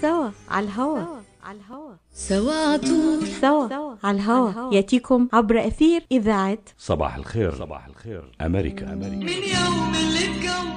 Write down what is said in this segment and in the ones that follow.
سوا على الهوا. على الهوا. سوا عطول سوا على الهوا. يأتيكم عبر أثير إذاعة صباح الخير. صباح الخير. أمريكا. أمريكا. من يوم اللي يوم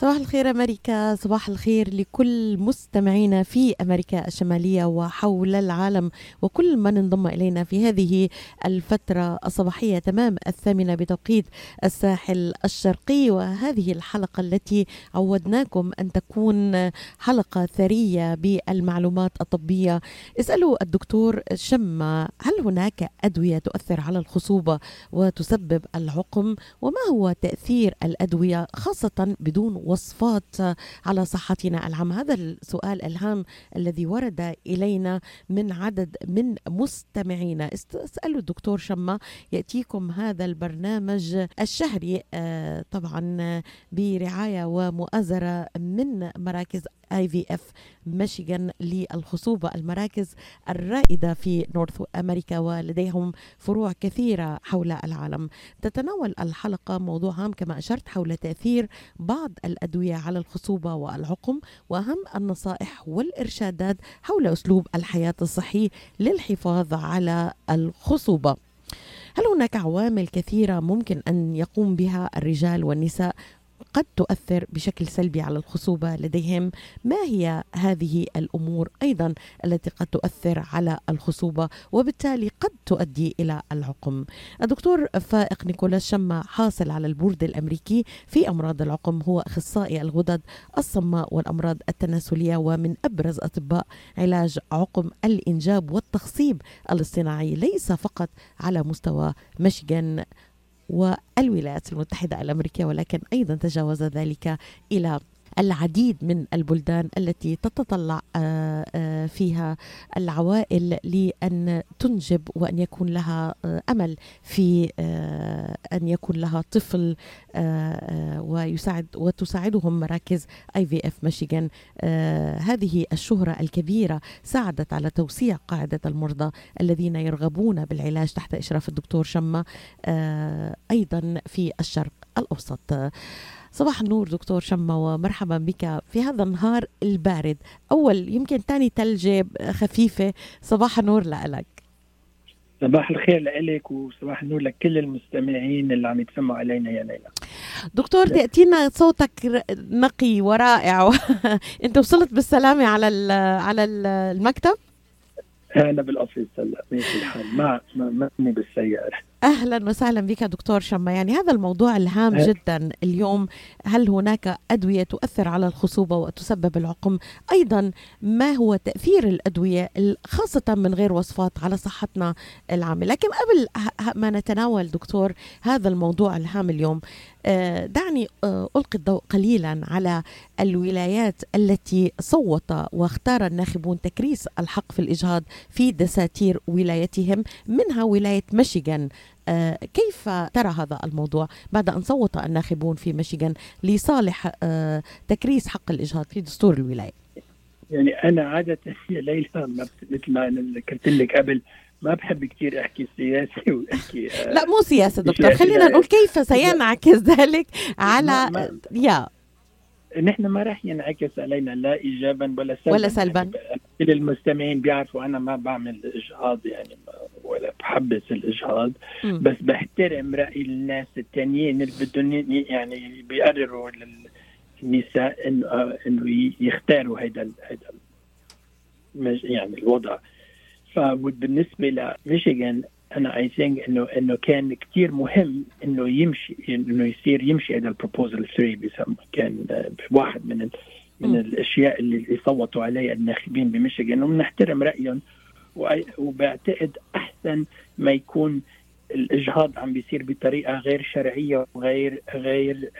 صباح الخير أمريكا صباح الخير لكل مستمعينا في أمريكا الشمالية وحول العالم وكل من انضم إلينا في هذه الفترة الصباحية تمام الثامنة بتوقيت الساحل الشرقي. وهذه الحلقة التي عودناكم أن تكون حلقة ثرية بالمعلومات الطبية. اسألوا الدكتور شما هل هناك أدوية تؤثر على الخصوبة وتسبب العقم؟ وما هو تأثير الأدوية خاصة بدون وصفات على صحتنا العامة. هذا السؤال الهام الذي ورد إلينا من عدد من مستمعينا. اسألوا الدكتور شما يأتيكم هذا البرنامج الشهري آه، طبعا آه، برعاية ومؤازرة من مراكز اي في اف ميشيغان للخصوبة. المراكز الرائدة في نورث أمريكا ولديهم فروع كثيرة حول العالم. تتناول الحلقة موضوع هام كما أشرت حول تأثير بعض الأدوية على الخصوبة والعقم وأهم النصائح والإرشادات حول أسلوب الحياة الصحي للحفاظ على الخصوبة. هل هناك عوامل كثيرة ممكن أن يقوم بها الرجال والنساء قد تؤثر بشكل سلبي على الخصوبة لديهم. ما هي هذه الأمور أيضا التي قد تؤثر على الخصوبة وبالتالي قد تؤدي إلى العقم؟ الدكتور فائق نيكولاس شما حاصل على البورد الأمريكي في أمراض العقم هو أخصائي الغدد الصماء والأمراض التناسلية ومن أبرز أطباء علاج عقم الإنجاب والتخصيب الاصطناعي ليس فقط على مستوى ميشيغان. والولايات المتحدة الأمريكية ولكن أيضا تجاوز ذلك إلى العديد من البلدان التي تتطلع آه، آه، فيها العوائل لأن تنجب وأن يكون لها آه، أمل في أن يكون لها طفل ويساعد وتساعدهم مراكز اي في اف ميشيغان هذه الشهرة الكبيرة ساعدت على توسيع قاعدة المرضى الذين يرغبون بالعلاج تحت إشراف الدكتور شما أيضا في الشرق الأوسط. صباح النور دكتور شما ومرحبا بك في هذا النهار البارد. أول يمكن تاني تلجة خفيفة. صباح النور لك صباح الخير لك وصباح النور لكل المستمعين اللي عم يتسمعوا علينا يا ليلى. دكتور تأتينا صوتك نقي ورائع. أنت وصلت بالسلامة على ال- على ال- المكتب؟ أنا بالأوفيس هلأ ماشي الحال. ما ما ماني بالسيارة. أهلا وسهلا بك دكتور شما يعني هذا الموضوع الهام أه. جدا اليوم. هل هناك أدوية تؤثر على الخصوبة وتسبب العقم؟ أيضا ما هو تأثير الأدوية ال- خاصة من غير وصفات على صحتنا العامة؟ لكن قبل ما نتناول دكتور هذا الموضوع الهام اليوم دعني آه، ألقي الضوء قليلا على الولايات التي صوت واختار الناخبون تكريس الحق في الإجهاض في دساتير ولايتهم منها ولاية ميشيغان. آه، كيف ترى هذا الموضوع بعد أن صوت الناخبون في ميشيغان لصالح آه، تكريس حق الإجهاض في دستور الولاية؟ يعني أنا عادة يا ليلى مثل ما ذكرت لك قبل ما بحب كثير أحكي سياسي وأحكي آه، لا مو سياسة دكتور خلينا. نقول كيف سينعكس ذلك على ما- ما- يا نحن ما راح ينعكس علينا لا ايجابا ولا سلبا ولا سلبا. يعني كل المستمعين بيعرفوا أنا ما بعمل إجهاض يعني ولا بحبس الإجهاض مم. بس بحترم رأي الناس التانيين اللي بدهم يعني بيقرروا للنساء إنه آه، إنه يختاروا هيدا هيدا ال- يعني الوضع فبالنسبة لميشيغان أنا اي ثينك إنه إنه كان كثير مهم إنه يمشي إنه يصير يمشي هذا البروبوزل 3 بيسمى كان آه، واحد من من. الأشياء اللي صوتوا عليها الناخبين بميشيغان وبنحترم رأيهم وبعتقد أحسن ما يكون الإجهاض عم بيصير بطريقة غير شرعية وغير غير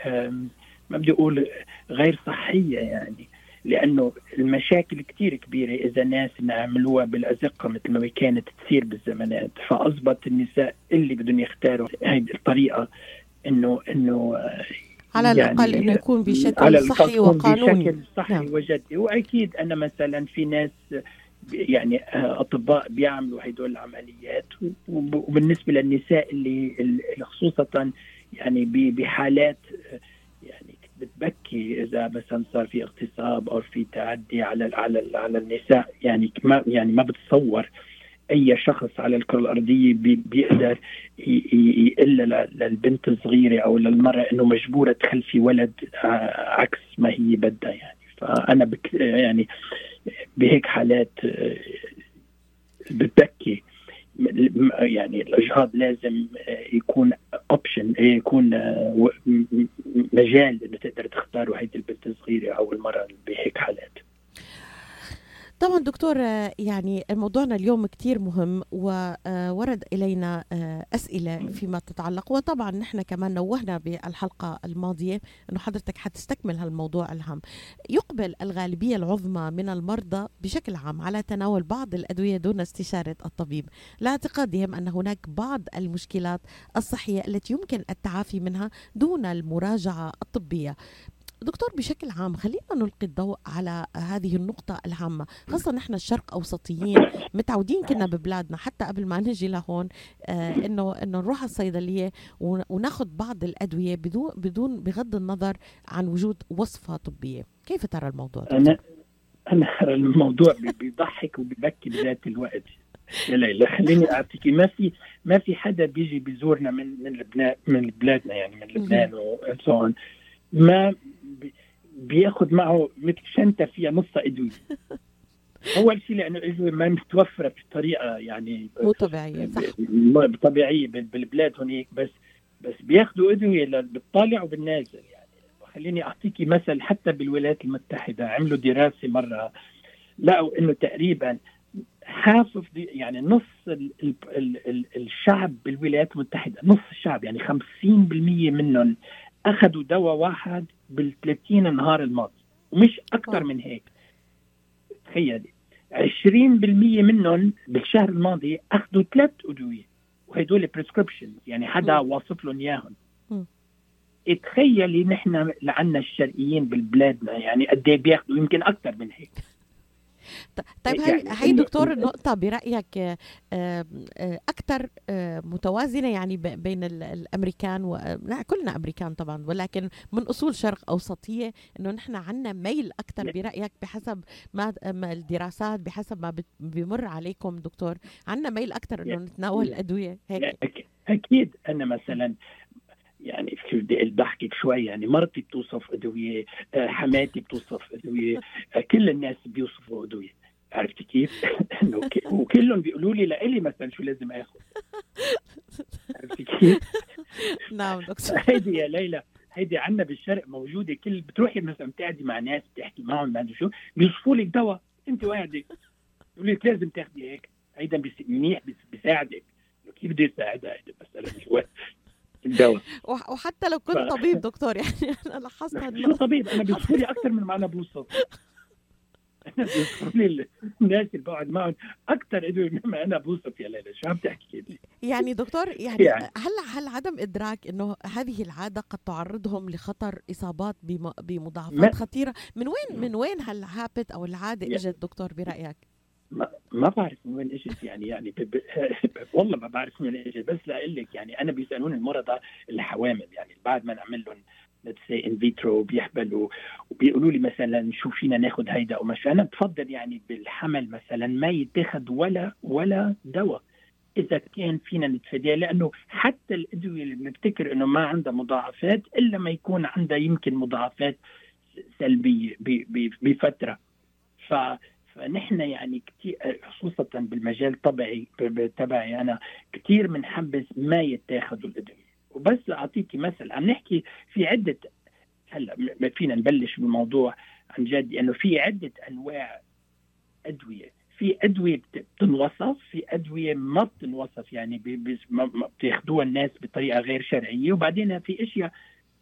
ما بدي أقول غير صحية يعني لأنه المشاكل كتير كبيرة إذا ناس عملوها بالأزقة مثل ما كانت تصير بالزمانات. فاصبت النساء اللي بدهم يختاروا هيدي الطريقة انه إنه آه، على الأقل أنه يكون على بشكل الأقل صحي يكون وقانوني. بشكل صحي نعم. وجدي. وأكيد أنا مثلا في ناس يعني آه، أطباء بيعملوا هدول العمليات. وب- وبالنسبة للنساء اللي خصوصا يعني بحالات آه، يعني بتبكي إذا مثلا صار في اغتصاب أو في تعدي على على على النساء. يعني ما يعني ما بتصور أي شخص على الكرة الأرضية بي بيقدر يقول للبنت الصغيرة أو للمرأة إنه مجبورة تخلفي ولد آه، عكس ما هي بدها يعني. فأنا بك يعني بهيك حالات آه، بتبكي. يعني الإجهاض لازم يكون option يكون مجال إنه تقدر تختار هيدي البنت الصغيرة أو المرأة حالات طبعا دكتور يعني موضوعنا اليوم كتير مهم وورد إلينا أسئلة فيما تتعلق. وطبعا نحن كمان نوهنا بالحلقة الماضية أنه حضرتك حتستكمل هالموضوع الهام. يقبل الغالبية العظمى من المرضى بشكل عام على تناول بعض الأدوية دون استشارة الطبيب. لاعتقادهم أن هناك بعض المشكلات الصحية التي يمكن التعافي منها دون المراجعة الطبية. دكتور بشكل عام خلينا نلقي الضوء على هذه النقطة الهامة خاصة نحن الشرق أوسطيين متعودين كنا ببلادنا حتى قبل ما نجي لهون آه إنه إنه نروح الصيدلية وناخذ بعض الأدوية بدون بدون بغض النظر عن وجود وصفة طبية. كيف ترى الموضوع دكتور؟ أنا أنا الموضوع بيضحك وبيبكي بذات الوقت. يا ليلى خليني اعطيكي ما في ما في حدا بيجي بيزورنا من من لبنان من بلادنا يعني من لبنان وسو ما بياخذ معه مثل شنطه فيها نص ادويه اول شيء لأنه الادويه ما متوفرة بطريقة يعني مو طبيعية صح. طبيعية بالبلاد هنيك بس بس بياخذوا ادويه بالطالع وبالنازل يعني. خليني أعطيكي مثل حتى بالولايات المتحدة عملوا دراسة مرة لقوا إنه تقريبا حاف يعني نص ال ال ال الشعب بالولايات المتحدة نص الشعب يعني 50% منهم أخذوا دواء واحد بال 30 نهار الماضي ومش أكثر من هيك. تخيلي 20% منهم بالشهر الماضي أخذوا ثلاث أدوية وهدول بريسكربشن يعني حدا واصف لهم إياهم. تخيلي نحن لعنا الشرقيين ببلادنا يعني قد إيه بياخذوا يمكن أكثر من هيك. طيب هي يعني هي دكتور النقطة برأيك آه، آه، أكثر آه، متوازنة يعني بين الأمريكان و كلنا أمريكان طبعا ولكن من أصول شرق أوسطية إنه نحن عنا ميل أكثر برأيك بحسب ما الدراسات بحسب ما بيمر عليكم دكتور عنا ميل أكثر إنه نتناول الأدوية هيك؟ أكيد أنا مثلا يعني في بدي بحكي شوي يعني مرتي بتوصف أدوية آه، حماتي بتوصف أدوية آه، كل الناس بيوصفوا أدوية. عرفتي كيف؟ وكلهم بيقولوا لي لإلي مثلا شو لازم آخذ. عرفتي كيف؟ نعم دكتور. هيدي يا ليلى هيدي عندنا بالشرق موجودة. كل بتروحي مثلا بتقعدي مع ناس بتحكي معهم ما شو بيوصفوا لك دواء. انت قاعدة بيقولوا لك لازم تاخذي هيك. هيدا منيح بيساعدك. كيف بده يساعدها؟ مسألة مش الدواء. وحتى لو كنت ف... طبيب دكتور يعني أنا لاحظت شو طبيب. أنا بيوصفوا لي أكثر من ما أنا بوصف أنا بيوصفوا لي الناس اللي بقعد معهم. أكثر ادويه مما أنا بوصف يا ليلى. شو عم تحكي يعني دكتور يعني, يعني. هل هل عدم إدراك إنه هذه العادة قد تعرضهم لخطر إصابات بمضاعفات خطيرة؟ من وين من وين هالهابت أو العادة إجت دكتور برأيك؟ ما, بعرف من وين إجت يعني يعني ب... ب... والله ما بعرف من وين إجت. بس لاقول لك يعني أنا بيسألوني المرضى الحوامل يعني بعد ما نعمل لهم let's say in vitro بيحبلوا وبيقولوا لي مثلا شو فينا ناخذ هيدا أو مش أنا بفضل يعني بالحمل مثلا ما يتاخذ ولا ولا دواء إذا كان فينا نتفاداه. لأنه حتى الأدوية اللي بنفتكر إنه ما عندها مضاعفات إلا ما يكون عندها يمكن مضاعفات سلبية بفترة. ف فنحن يعني كثير خصوصا بالمجال تبعي تبعي أنا كثير بنحبس ما يتاخذوا الادويه وبس اعطيكي مثل عم نحكي في عدة هلأ ما فينا نبلش بالموضوع عن جد لأنه في عدة أنواع أدوية. في أدوية بتنوصف في أدوية ما بتنوصف يعني بتاخذوها الناس بطريقة غير شرعية وبعدين في أشياء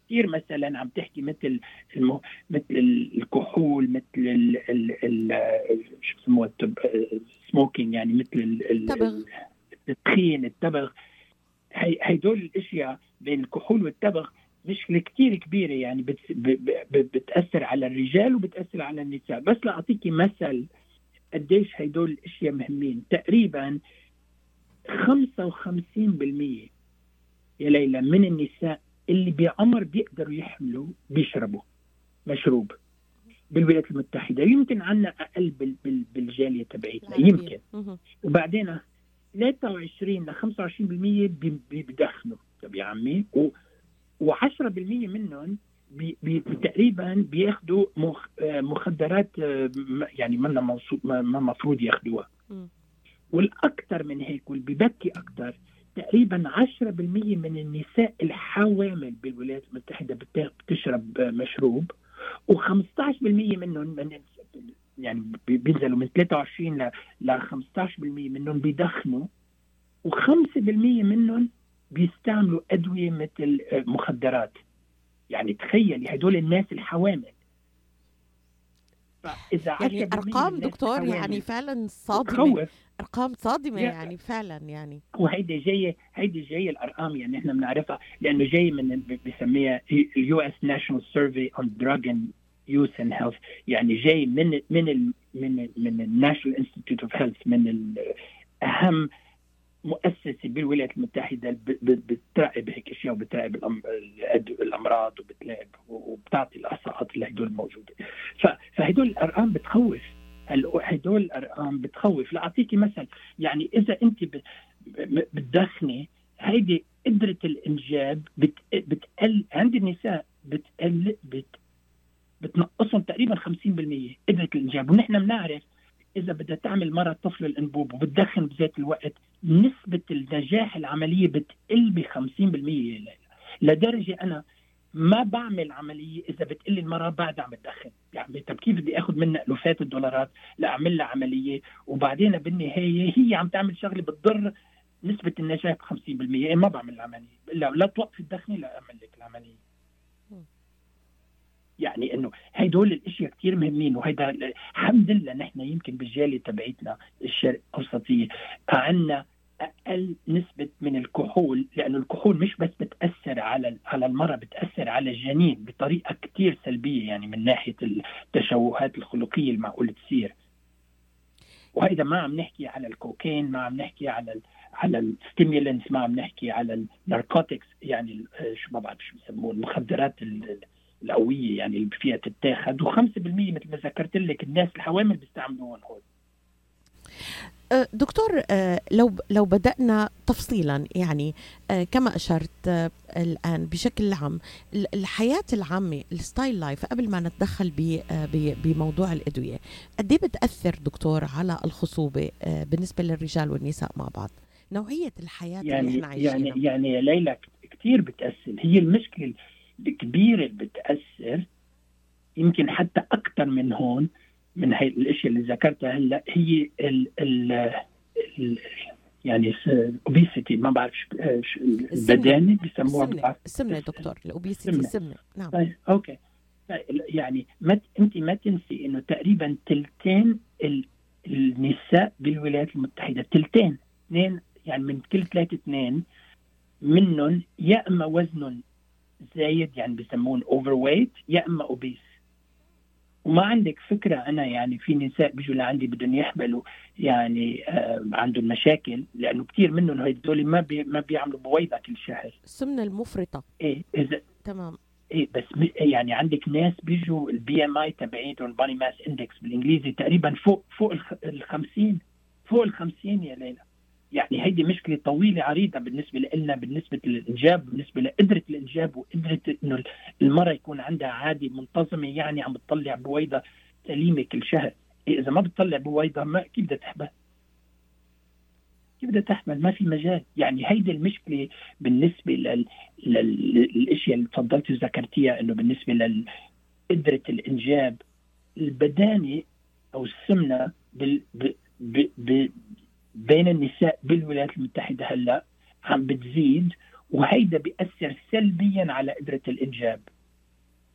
كثير مثلا عم تحكي مثل المو... مثل الكحول مثل ال... ال... ال... شو بسموها السموكينج يعني مثل التبغ التدخين التبغ هي... هدول الأشياء بين الكحول والتبغ مشكلة كثير كبيرة يعني بت... ب... ب... بتأثر على الرجال وبتأثر على النساء. بس لأعطيكي مثل قديش هدول الأشياء مهمين. تقريبا 55% يا ليلى من النساء اللي بعمر بيقدروا يحملوا بيشربوا مشروب بالولايات المتحدة يمكن عنا أقل بال- بال- بالجالية تبعيتنا العربية. يمكن. وبعدين 23 ل 25% بي- بي- بدخنوا طب يا عمي و و10% منهم بي بي تقريبا بياخذوا مخ مخدرات آه، يعني ما ما مفروض ياخذوها. والأكثر من هيك واللي ببكي أكثر تقريبا 10% من النساء الحوامل بالولايات المتحدة بت- بتشرب مشروب و15% منهم من يعني بي- بينزلوا من 23 ل ل 15% منهم بيدخنوا و5% منهم بيستعملوا أدوية مثل مخدرات. يعني تخيلي هدول الناس الحوامل. فإذا يعني 10% أرقام دكتور يعني فعلا صادمة. أرقام صادمة يعني فعلا يعني. وهيدي جاية هيدي جاية الأرقام يعني إحنا بنعرفها لأنه جاي من بسميها ال US National Survey on Drug and Youth and Health يعني جاي من من ال من ال من ال National Institute of Health من أهم مؤسسة بالولايات المتحدة بتراقب هيك أشياء وبتراقب الأمراض وبتراقب وبتعطي الاحصاءات اللي هدول موجودة. فهدول الأرقام بتخوف. هدول الأرقام بتخوف. لأعطيكي مثل يعني إذا أنت بتدخني هيدي قدرة الإنجاب بت... بتقل عند النساء بتقل بت... بتنقصهم تقريبا 50% قدرة الإنجاب. ونحن بنعرف إذا بدها تعمل مرة طفل الأنبوب وبتدخن بذات الوقت نسبة النجاح العملية بتقل ب 50% يا ليلى. لدرجة أنا ما بعمل عملية إذا بتقلي المرة بعد عم تدخن يعني طب كيف بدي أخذ منها ألوفات الدولارات لأعمل لها عملية؟ وبعدين بالنهاية هي عم تعمل شغلة بتضر نسبة النجاح ب 50% إيه ما بعمل العملية. لا لا توقف الدخنة لا أعمل لك العملية. يعني إنه هدول الإشياء كثير مهمين وهيدا الحمد لله نحن يمكن بالجالية تبعيتنا الشرق الأوسطية عندنا أقل نسبة من الكحول لأنه الكحول مش بس بتأثر على على المراه بتأثر على الجنين بطريقة كثير سلبية يعني من ناحية التشوهات الخلقية المعقول تصير. وهيدا ما عم نحكي على الكوكين ما عم نحكي على ال على ال stimulants ما عم نحكي على ال narcotics يعني شو ما بعرف شو بسموه المخدرات ال- ال- القوية يعني اللي فيها تتاخذ و5% مثل ما ذكرت لك الناس الحوامل بيستعملوهم هول أه، دكتور أه، لو لو بدأنا تفصيلا يعني أه، كما أشرت الآن بشكل عام ال- الحياة العامة ال style life قبل ما نتدخل بموضوع الأدوية قد إيه بتأثر دكتور على الخصوبة بالنسبة للرجال والنساء مع بعض؟ نوعية الحياة اللي يعني إحنا عايشينها. يعني يعني يا ليلى كثير بتأثر. هي المشكلة الكبيره اللي بتأثر يمكن حتى أكثر من هون من هي الأشياء اللي ذكرتها هلأ هي ال ال ال يعني obesity ما بعرف شو البدانه السمنة. بعرف. السمنة. دكتور ال obesity السمنة. السمنة. نعم. طيب okay. طيب، يعني ما أنت ما تنسي إنه تقريبا تلتين ال- النساء بالولايات المتحدة تلتين اثنين يعني من كل ثلاثة اثنين منهم يا إما وزنهم زايد يعني بسمون overweight يا إما obese وما عندك فكرة أنا يعني في نساء بيجوا لعندي بدهم يحملوا يعني آه عندهم مشاكل لأنه كثير منهم هدول ما بي ما بيعملوا بويضة كل شهر. السمنة المفرطة. إيه إذا تمام. إيه بس يعني عندك ناس بيجوا ال BMI تبعيتهم body mass index بالإنجليزي تقريبا فوق فوق ال 50 فوق ال 50 يا ليلى. يعني هيدي مشكلة طويلة عريضة بالنسبة لنا بالنسبة للإنجاب بالنسبة لقدرة الإنجاب وقدرة إنه المرأة يكون عندها عادة منتظمة يعني عم بتطلع بويضة سليمة كل شهر. إيه إذا ما بتطلع بويضة ما كيف بدها تحمل كيف بدها تحمل ما في مجال. يعني هيدي المشكلة بالنسبة لل... لل... للإشياء اللي تفضلتي وذكرتيها إنه بالنسبة لقدرة الإنجاب البدانة أو السمنة بال... ب... ب... ب... بين النساء بالولايات المتحدة هلا عم بتزيد وهيدا بيأثر سلبيا على قدرة الإنجاب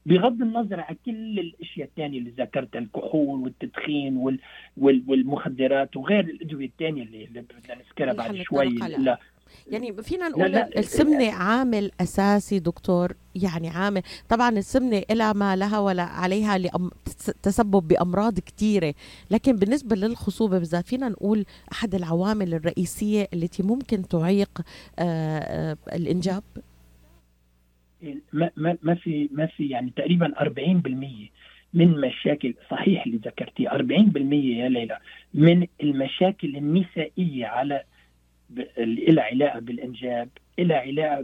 بغض النظر عن كل الأشياء الثانية اللي ذكرتها الكحول والتدخين وال... وال... والمخدرات وغير الأدوية الثانية اللي, اللي بدنا نذكرها بعد شوي. لا يعني فينا نقول لا. السمنة عامل أساسي دكتور يعني عامل. طبعا السمنة إلها ما لها ولا عليها لأم... تس- تسبب بأمراض كثيرة لكن بالنسبة للخصوبة بالذات فينا نقول أحد العوامل الرئيسية التي ممكن تعيق آه، آه، الإنجاب؟ ما ما ما في ما في يعني تقريبا 40% من مشاكل صحيح اللي ذكرتيه 40% يا ليلى من المشاكل النسائية على اللي لها علاقة بالإنجاب لها علاقة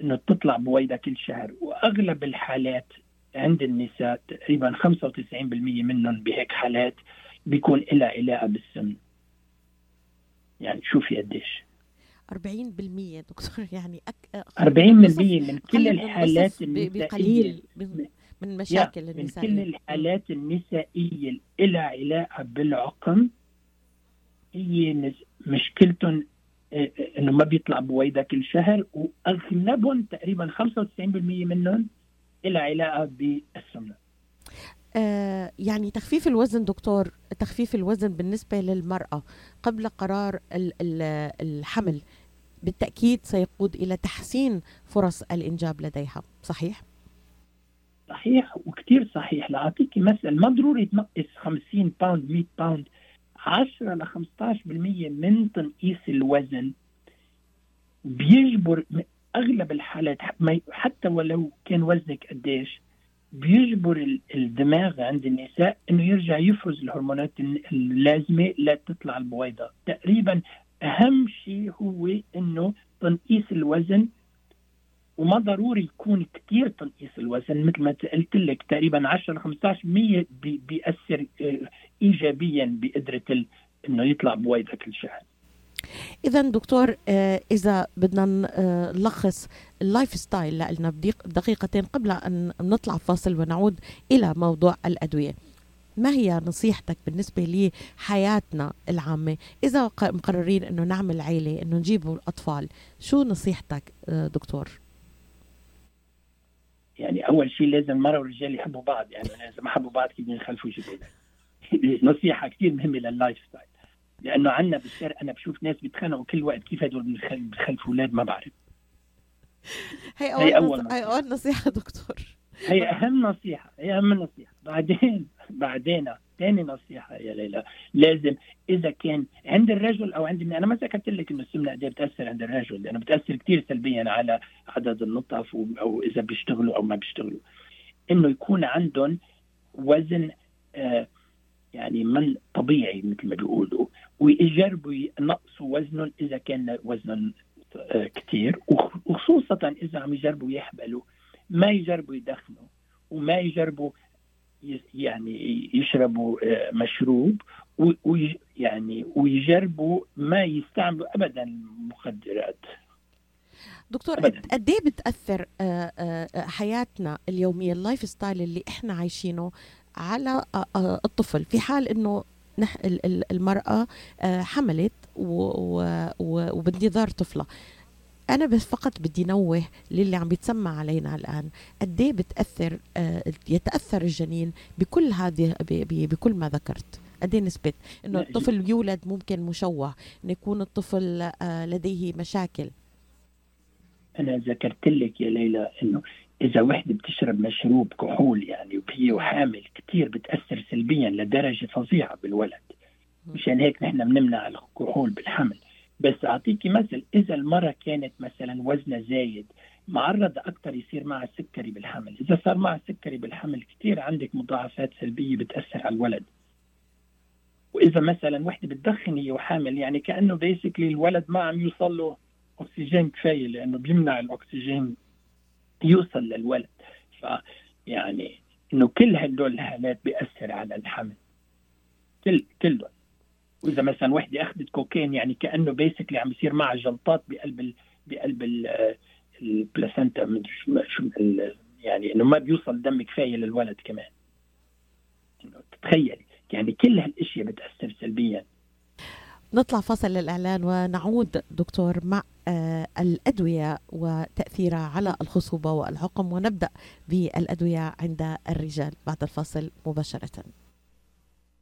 إنه تطلع بويضه كل شهر. وأغلب الحالات عند النساء تقريبا 95% منهم بهيك حالات بيكون لها علاقة بالسن. يعني شوفي قديش. 40% دكتور يعني أك... 40% من كل الحالات بقليل من, من مشاكل من النساء. كل الحالات النسائية اللي لها علاقة بالعقم هي مشكلتهم إنه ما بيطلع بويضه كل شهر واغلبهم تقريبا 95% منهم لها علاقة بالسمنة آه يعني تخفيف الوزن دكتور تخفيف الوزن بالنسبة للمرأة قبل قرار ال- ال- الحمل بالتأكيد سيقود إلى تحسين فرص الإنجاب لديها صحيح؟ صحيح وكثير صحيح لأعطيكي مثل ما ضروري تنقص 50 باوند 100 باوند 10 ل 15% من تنقيص الوزن بيجبر أغلب الحالات حتى ولو كان وزنك قديش بيجبر ال- الدماغ عند النساء إنه يرجع يفرز الهرمونات اللازمة لتطلع البويضة. تقريبا أهم شيء هو إنه تنقيص الوزن وما ضروري يكون كثير تنقيص الوزن مثل ما قلت لك تقريبا 10 ل 15% بي- بيأثر آه، ايجابيا بقدرة ال- إنه يطلع بويضه كل شهر إذا دكتور آه إذا بدنا آه، نلخص ال lifestyle لنا بدق- دقيقتين قبل أن نطلع فاصل ونعود إلى موضوع الأدوية. ما هي نصيحتك بالنسبة لحياتنا العامة؟ إذا مقررين أنه نعمل عيلة أنه نجيب أطفال شو نصيحتك آه، دكتور؟ يعني أول شيء لازم المراه والرجال يحبوا بعض يعني اذا ما حبوا بعض كيف يخلفوا عيال نصيحة كثير مهمة لل lifestyle لأنه عندنا بالشارع أنا بشوف ناس بيتخانقوا كل وقت كيف هدول بيخلفوا أولاد ما بعرف. هي هي أول, أول نص... هي نصيحة. أول نصيحة دكتور. هي أهم نصيحة هي أهم نصيحة. بعدين بعدين ثاني نصيحة يا ليلى لازم إذا كان عند الرجل أو عند أنا ما ذكرت لك إنه السمنة قد إيه بتأثر عند الرجل لأنه بتأثر كثير سلبيا على عدد النطف و- أو إذا بيشتغلوا أو ما بيشتغلوا. إنه يكون عندهم وزن آه يعني من طبيعي مثل ما بيقولوا. ويجربوا ينقصوا وزنهم إذا كان وزنهم آه كثير وخ- وخصوصا إذا عم يجربوا يحبلوا. ما يجربوا يدخنوا. وما يجربوا يعني يشربوا آه، مشروب. ويعني ويجربوا ما يستعملوا ابدا المخدرات. دكتور. قد إيه بتأثر آه، حياتنا اليومية ال lifestyle اللي إحنا عايشينه على آه، آه، الطفل. في حال إنه نح ال- ال- المرأة آه، حملت وبانتظار طفلة. أنا بس فقط بدي نوه للي عم بيتسمع علينا الآن. قد إيه بتأثر آه، يتأثر الجنين بكل هذه بكل ما ذكرت؟ قد إيه نسبة؟ إنه الطفل يولد ممكن مشوه إنه يكون الطفل لديه مشاكل. أنا ذكرت لك يا ليلى إنه إذا وحدة بتشرب مشروب كحول يعني وهي وحامل كثير بتأثر سلبيا لدرجة فظيعة بالولد. مشان هيك نحن بنمنع الكحول بالحمل. بس اعطيكي مثل إذا المراه كانت مثلا وزنها زايد معرضة أكثر يصير معها سكري بالحمل. إذا صار معها سكري بالحمل كثير عندك مضاعفات سلبية بتأثر على الولد. وإذا مثلا وحدة بتدخن هي وحامل يعني كأنه basically الولد ما عم يوصل له أكسجين كفاية لأنه بيمنع الأكسجين. يوصل للولد. فيعني إنه كل هدول الحالات بيأثر على الحمل. كل كلهم. وإذا مثلا وحدة أخذت كوكايين يعني كأنه basically عم يصير معها جلطات بقلب ال بقلب ال- ال placenta. يعني إنه ما بيوصل دم كفاية للولد كمان. إنه تتخيلي يعني كل هالأشياء بتأثر سلبيا. نطلع فاصل للإعلان ونعود دكتور مع آه، الأدوية وتأثيرها على الخصوبة والعقم ونبدأ بالأدوية عند الرجال بعد الفاصل مباشرة.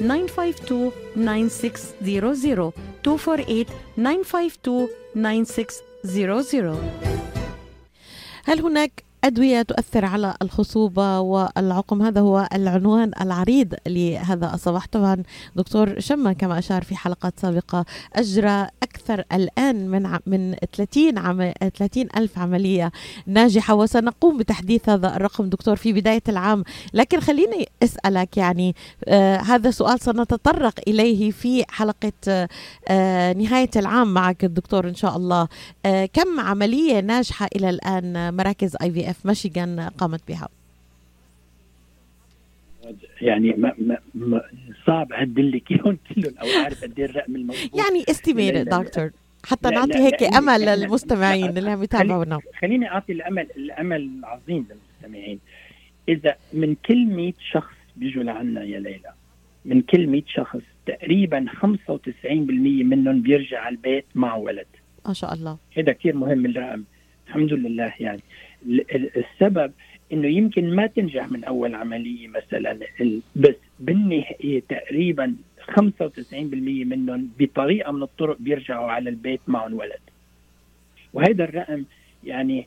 952 9600 248 952 9600 هل هناك أدوية تؤثر على الخصوبة والعقم. هذا هو العنوان العريض لهذا الصباح. طبعا دكتور شمة كما أشار في حلقات سابقة أجرى أكثر الآن من من 30 عم 30 ألف عملية ناجحة وسنقوم بتحديث هذا الرقم دكتور في بداية العام. لكن خليني أسألك يعني آه هذا سؤال سنتطرق إليه في حلقة آه نهاية العام معك الدكتور إن شاء الله. آه كم عملية ناجحة إلى الآن مراكز اي في اف ميشيغان قامت بها. يعني ما ما ما صعب اعدل لك اياهم كلهم أو أعرف قد إيه الرقم المضبوط يعني لا- دكتور. حتى لا- نعطي لا- هيك لا- أمل للمستمعين اللي عم يتابعونا. خليني أعطي الامل الأمل العظيم للمستمعين. إذا من كل 100 شخص بيجوا لعنا يا ليلى من كل 100 شخص تقريبا 95% منهم بيرجع على البيت مع ولد. ما شاء الله. هذا كثير مهم الرقم. الحمد لله يعني. السبب إنه يمكن ما تنجح من أول عملية مثلا بس بالنهاية تقريبا 95% منهم بطريقة من الطرق بيرجعوا على البيت معهم ولد. وهذا الرقم يعني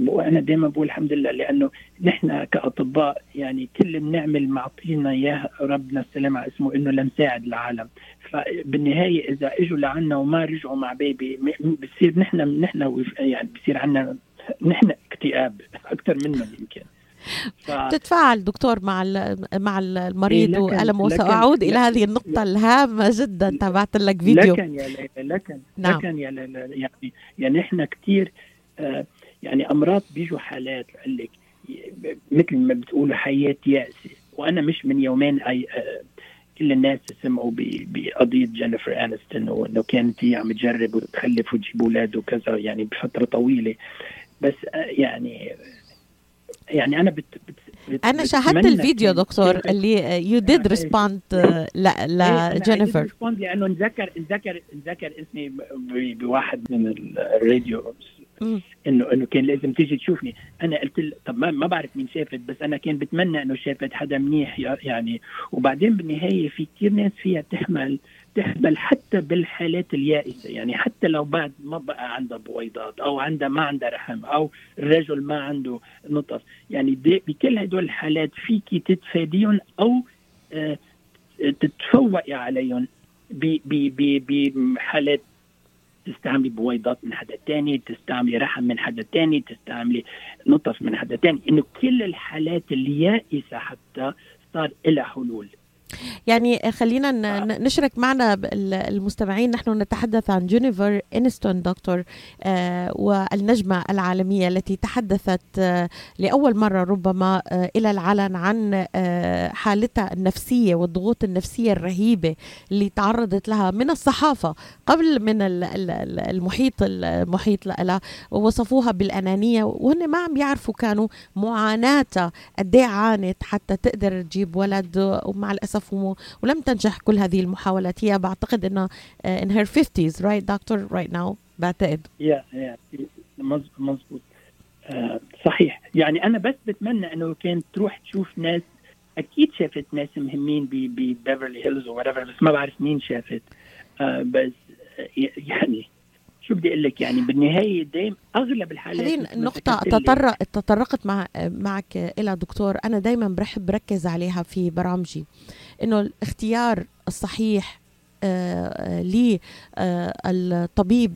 وأنا دائما بقول الحمد لله لأنه نحن كأطباء يعني كل اللي معطينا اياها ربنا السلام على اسمه إنه لنساعد العالم. فبالنهاية إذا إجوا لعنا وما رجعوا مع بيبي بصير نحن نحن يعني بصير عنا نحن اكتئاب أكثر منهم يمكن. ف... تتفاعل دكتور مع مع المريض إيه، وسأعود إلى لكن- هذه النقطة الهامة جدا تابعت لك فيديو. لكن يا ليلى لكن نعم. لكن يا ليلى يعني يعني إحنا كثير آه يعني أمراض بيجوا حالات قال لك مثل ما بتقولوا حياة يائسه وأنا مش من يومين اي آه كل الناس سمعوا ب- بقضية جينيفر أنستون وإنه كانت هي عم تجرب وتخلف وتجيب أولاد وكذا يعني بفترة طويلة. بس آه يعني يعني أنا بت بت بت أنا شاهدت الفيديو دكتور اللي you did آه، respond لجينيفر respond لأنه انذكر انذكر انذكر اسمي بواحد من الراديو. إنه إنه كان لازم تيجي تشوفني. أنا قلت له طب ما, ما بعرف مين شافت بس أنا كان بتمنى إنه شافت حدا منيح يعني. وبعدين بالنهاية في كثير ناس فيها تحمل تحمل حتى بالحالات اليائسة. يعني حتى لو بعد ما بقى عندها بويضات أو عندها ما عندها رحم أو الرجل ما عنده نطف يعني بكل هدول الحالات فيكي تتفاديهم أو آه تتفوقي عليهم بحالات تستعملي بويضات من حدا تاني تستعملي رحم من حدا تاني تستعملي نطف من حدا تاني. إنه كل الحالات اليائسة حتى صار لها حلول. يعني خلينا آه. نشرك معنا المستمعين نحن نتحدث عن جينيفر انستون دكتور آه، والنجمة العالمية التي تحدثت آه، لأول مرة ربما إلى العلن عن حالتها النفسية والضغوط النفسية الرهيبة اللي تعرضت لها من الصحافة قبل من ال- ال- ال- المحيط المحيط لها ووصفوها بالأنانية وهن ما عم يعرفوا كانوا معاناتها قد إيه عانت حتى تقدر تجيب ولد ومع الأسف وم- ولم تنجح كل هذه المحاولات. هي بعتقد انها uh, in her 50s right doctor right now بعتقد. يا يا مز- مزبوط آه صحيح. يعني أنا بس بتمنى إنه كانت تروح تشوف ناس أكيد شافت ناس مهمين ببيفرلي هيلز و بس ما بعرف مين شافت. آه بس آه، يعني شو بدي أقول لك؟ يعني بالنهاية دايم أغلب الحالات هذه النقطة تطرق تطرقت مع معك إلى دكتور. أنا دايما بحب بركز عليها في برامجي. إنه الاختيار الصحيح آه، للطبيب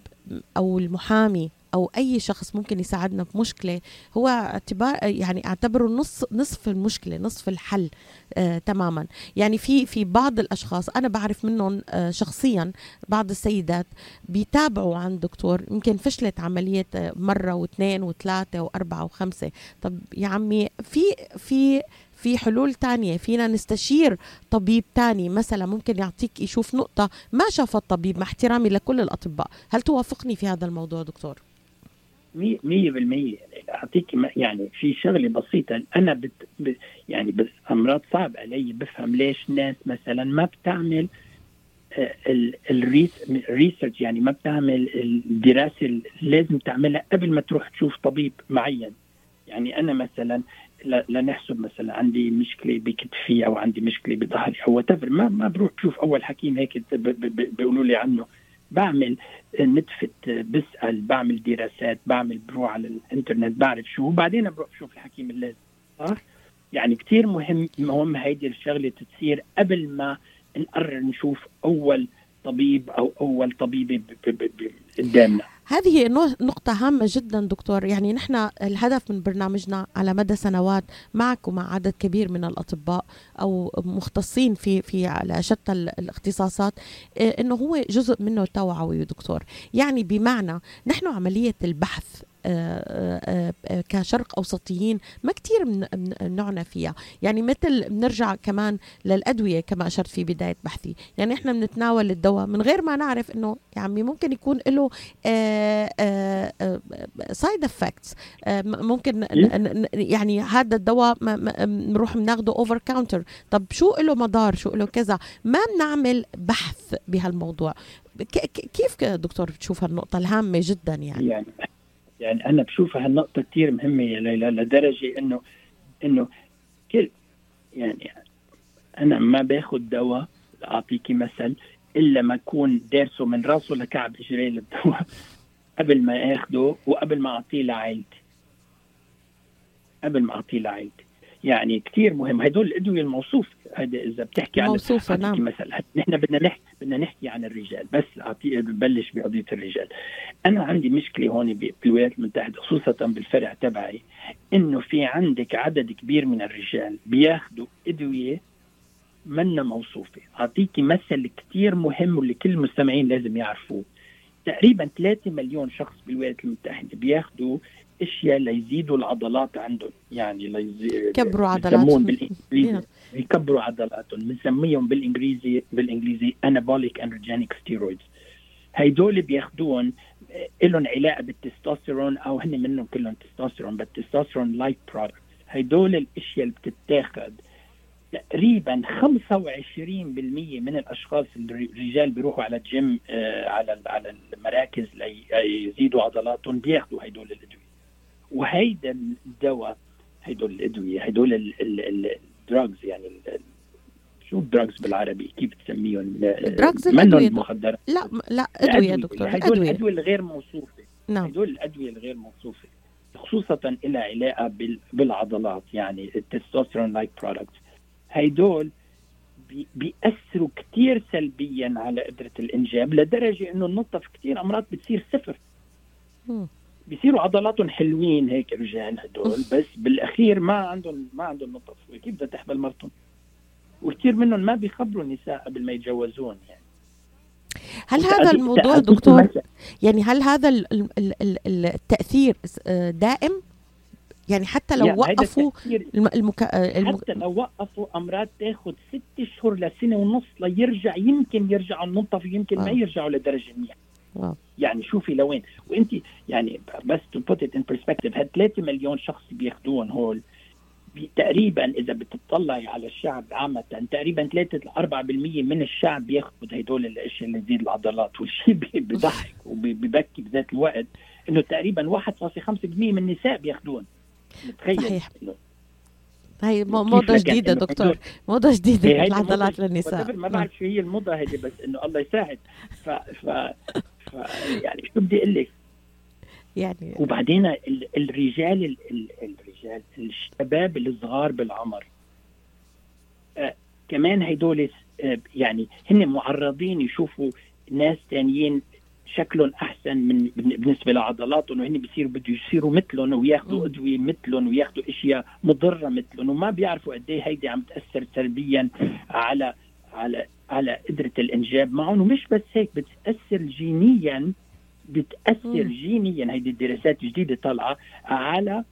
أو المحامي أو أي شخص ممكن يساعدنا بمشكله هو اعتبار يعني أعتبره نص نصف المشكلة نصف الحل آه تماما. يعني في في بعض الأشخاص أنا بعرف منهم آه شخصيا بعض السيدات بيتابعوا عند دكتور يمكن فشلت عملية آه، مرة واثنين وثلاثه وأربعة وخمسة. طب يا عمي في في في حلول تانية فينا نستشير طبيب تاني مثلا ممكن يعطيك يشوف نقطة ما شافها الطبيب مع احترامي لكل الأطباء. هل توافقني في هذا الموضوع دكتور؟ مية مية بالمية. أعطيك يعني في شغلة بسيطة. أنا بت ب يعني أمراض صعب علي بفهم ليش ناس مثلا ما بتعمل آه، ال- الريس- الريسيرش يعني ما بتعمل الدراسة اللي لازم تعملها قبل ما تروح تشوف طبيب معين. يعني أنا مثلا ل- لنحسب مثلا عندي مشكلة بكتفي أو عندي مشكلة بظهري أو whatever. ما ما بروح بشوف أول حكيم هيك بيقولوا لي عنه. بعمل نتفة بسأل بعمل دراسات بعمل بروح على الإنترنت بعرف شو. وبعدين بروح بشوف الحكيم اللازم صح؟ يعني كتير مهم مهم هيدي الشغلة تصير قبل ما نقرر نشوف أول طبيب ب- ب- ب- قدامنا. هذه نقطة هامة جدا دكتور. يعني نحن الهدف من برنامجنا على مدى سنوات معك ومع عدد كبير من الأطباء أو مختصين في في على شتى ال- الاختصاصات إيه، إنه هو جزء منه توعوي دكتور. يعني بمعنى نحن عملية البحث كشرق أوسطيين ما كتير من- من- نعنى فيها. يعني مثل بنرجع كمان للأدوية كما أشرت في بداية بحثي. يعني إحنا بنتناول الدواء من غير ما نعرف إنه يا عمي ممكن يكون له side effects ممكن ن- يعني هذا الدواء بنروح بناخده over counter طب شو له مضار؟ شو له كذا؟ ما بنعمل بحث بهالموضوع. كيف دكتور بتشوف هالنقطة الهامة جدا يعني؟ يعني يعني أنا بشوف هالنقطة كثير مهمة يا ليلى لدرجة انه إنه كل يعني أنا ما باخذ دواء اعطيكي مثل إلا ما اكون دارسه من راسه لكعب اجريه للدواء قبل ما اخده وقبل ما أعطيه لعائلتي. قبل ما أعطيه لعائلتي. يعني كثير مهم. هدول الأدوية الموصوفه هذا إذا بتحكي عن أعطيكي نعم. مثلا. نحن بدنا نحكي بدنا نحكي عن الرجال. بس أعطي ببلش بقضية الرجال. أنا عندي مشكلة هون بالولايات المتحدة خصوصا بالفرع تبعي إنه في عندك عدد كبير من الرجال بياخذوا أدوية منا موصوفة. أعطيكي مثل كثير مهم واللي كل المستمعين لازم يعرفوه. تقريبا 3 مليون شخص بالولايات المتحدة بياخذوا اشياء ليزيدوا العضلات عندهم. يعني ليزي... كبروا عضلات بيسموهم بالإنجليزي. يكبروا عضلاتهم. بنسميهم بالانجليزي بالإنجليزي anabolic androgenic steroids هيدول بياخذوهم آه، لهم علاقة بالتستوستيرون أو هن منهم كلهم تستوستيرون بس testosterone-like product هيدول الأشياء اللي بتتاخذ تقريبا 25% من الأشخاص الرجال بيروحوا على الجيم آه، على على المراكز ليزيدوا عضلاتهم بياخذوا هدول الأدوية. وهيدا الدواء هدول الأدوية هدول ال drugs يعني ال- شو ال drugs بالعربي؟ كيف تسميهم؟ ال drugs الأدوية. المخدرات. لا لا أدوية. دكتور هدول أدوية. الأدوية الغير موصوفة. نعم. هدول الأدوية الغير موصوفة خصوصا لها علاقة بال- بالعضلات يعني ال testosterone-like product هدول بي- بيأثروا كثير سلبيا على قدرة الإنجاب لدرجة إنه النقطة في كثير أمراض بتصير صفر. بيصيروا عضلاتهم حلوين هيك رجال هدول بس بالأخير ما عندهم ما عندهم نقطة كيف بدها تحمل مرتهم؟ وكثير منهم ما بيخبروا النساء قبل ما يتجوزون يعني. هل هذا الموضوع دكتور يعني هل هذا ال- ال- ال- ال- التأثير آه، دائم؟ يعني حتى لو وقفوا التأثير الم- المك... آه،. حتى لو وقفوا أمرار تاخذ ست شهور لسنة ونص ليرجع يمكن يرجعوا النطف يمكن ما آه. يرجعوا لدرجة منيحه wow. يعني شوفي لوين وانت يعني بس to put it in perspective هاد 3 مليون شخص بياخذوهم هول تقريبا إذا بتطلعي على الشعب عامة تقريبا 3 ل 4% من الشعب بياخذ هدول الأشياء اللي تزيد العضلات والشيء بيضحك وبيبكي بذات الوقت إنه تقريبا 1.5% من النساء بياخذوهم متخيل صحيح. هي موضة جديدة دكتور موضة جديدة العضلات للنساء ما. بعرف شو هي الموضة هيدي بس إنه الله يساعد ف, ف يعني شو بدي أقول لك؟ يعني وبعدين ال- الرجال ال- ال- الرجال الشباب الصغار بالعمر آه كمان هدول آه، يعني هن معرضين يشوفوا ناس تانيين شكلهم أحسن من بالنسبة لعضلاتهم وهن بصيروا بده يصيروا مثلهم وياخذوا أدوية مثلهم وياخذوا أشياء مضرة مثلهم وما بيعرفوا قد إيه هيدي عم تأثر سلبيا على على على قدرة الإنجاب معهم ومش بس هيك بتأثر جينيا بتأثر مم. جينيا هيدي الدراسات الجديدة طالعة على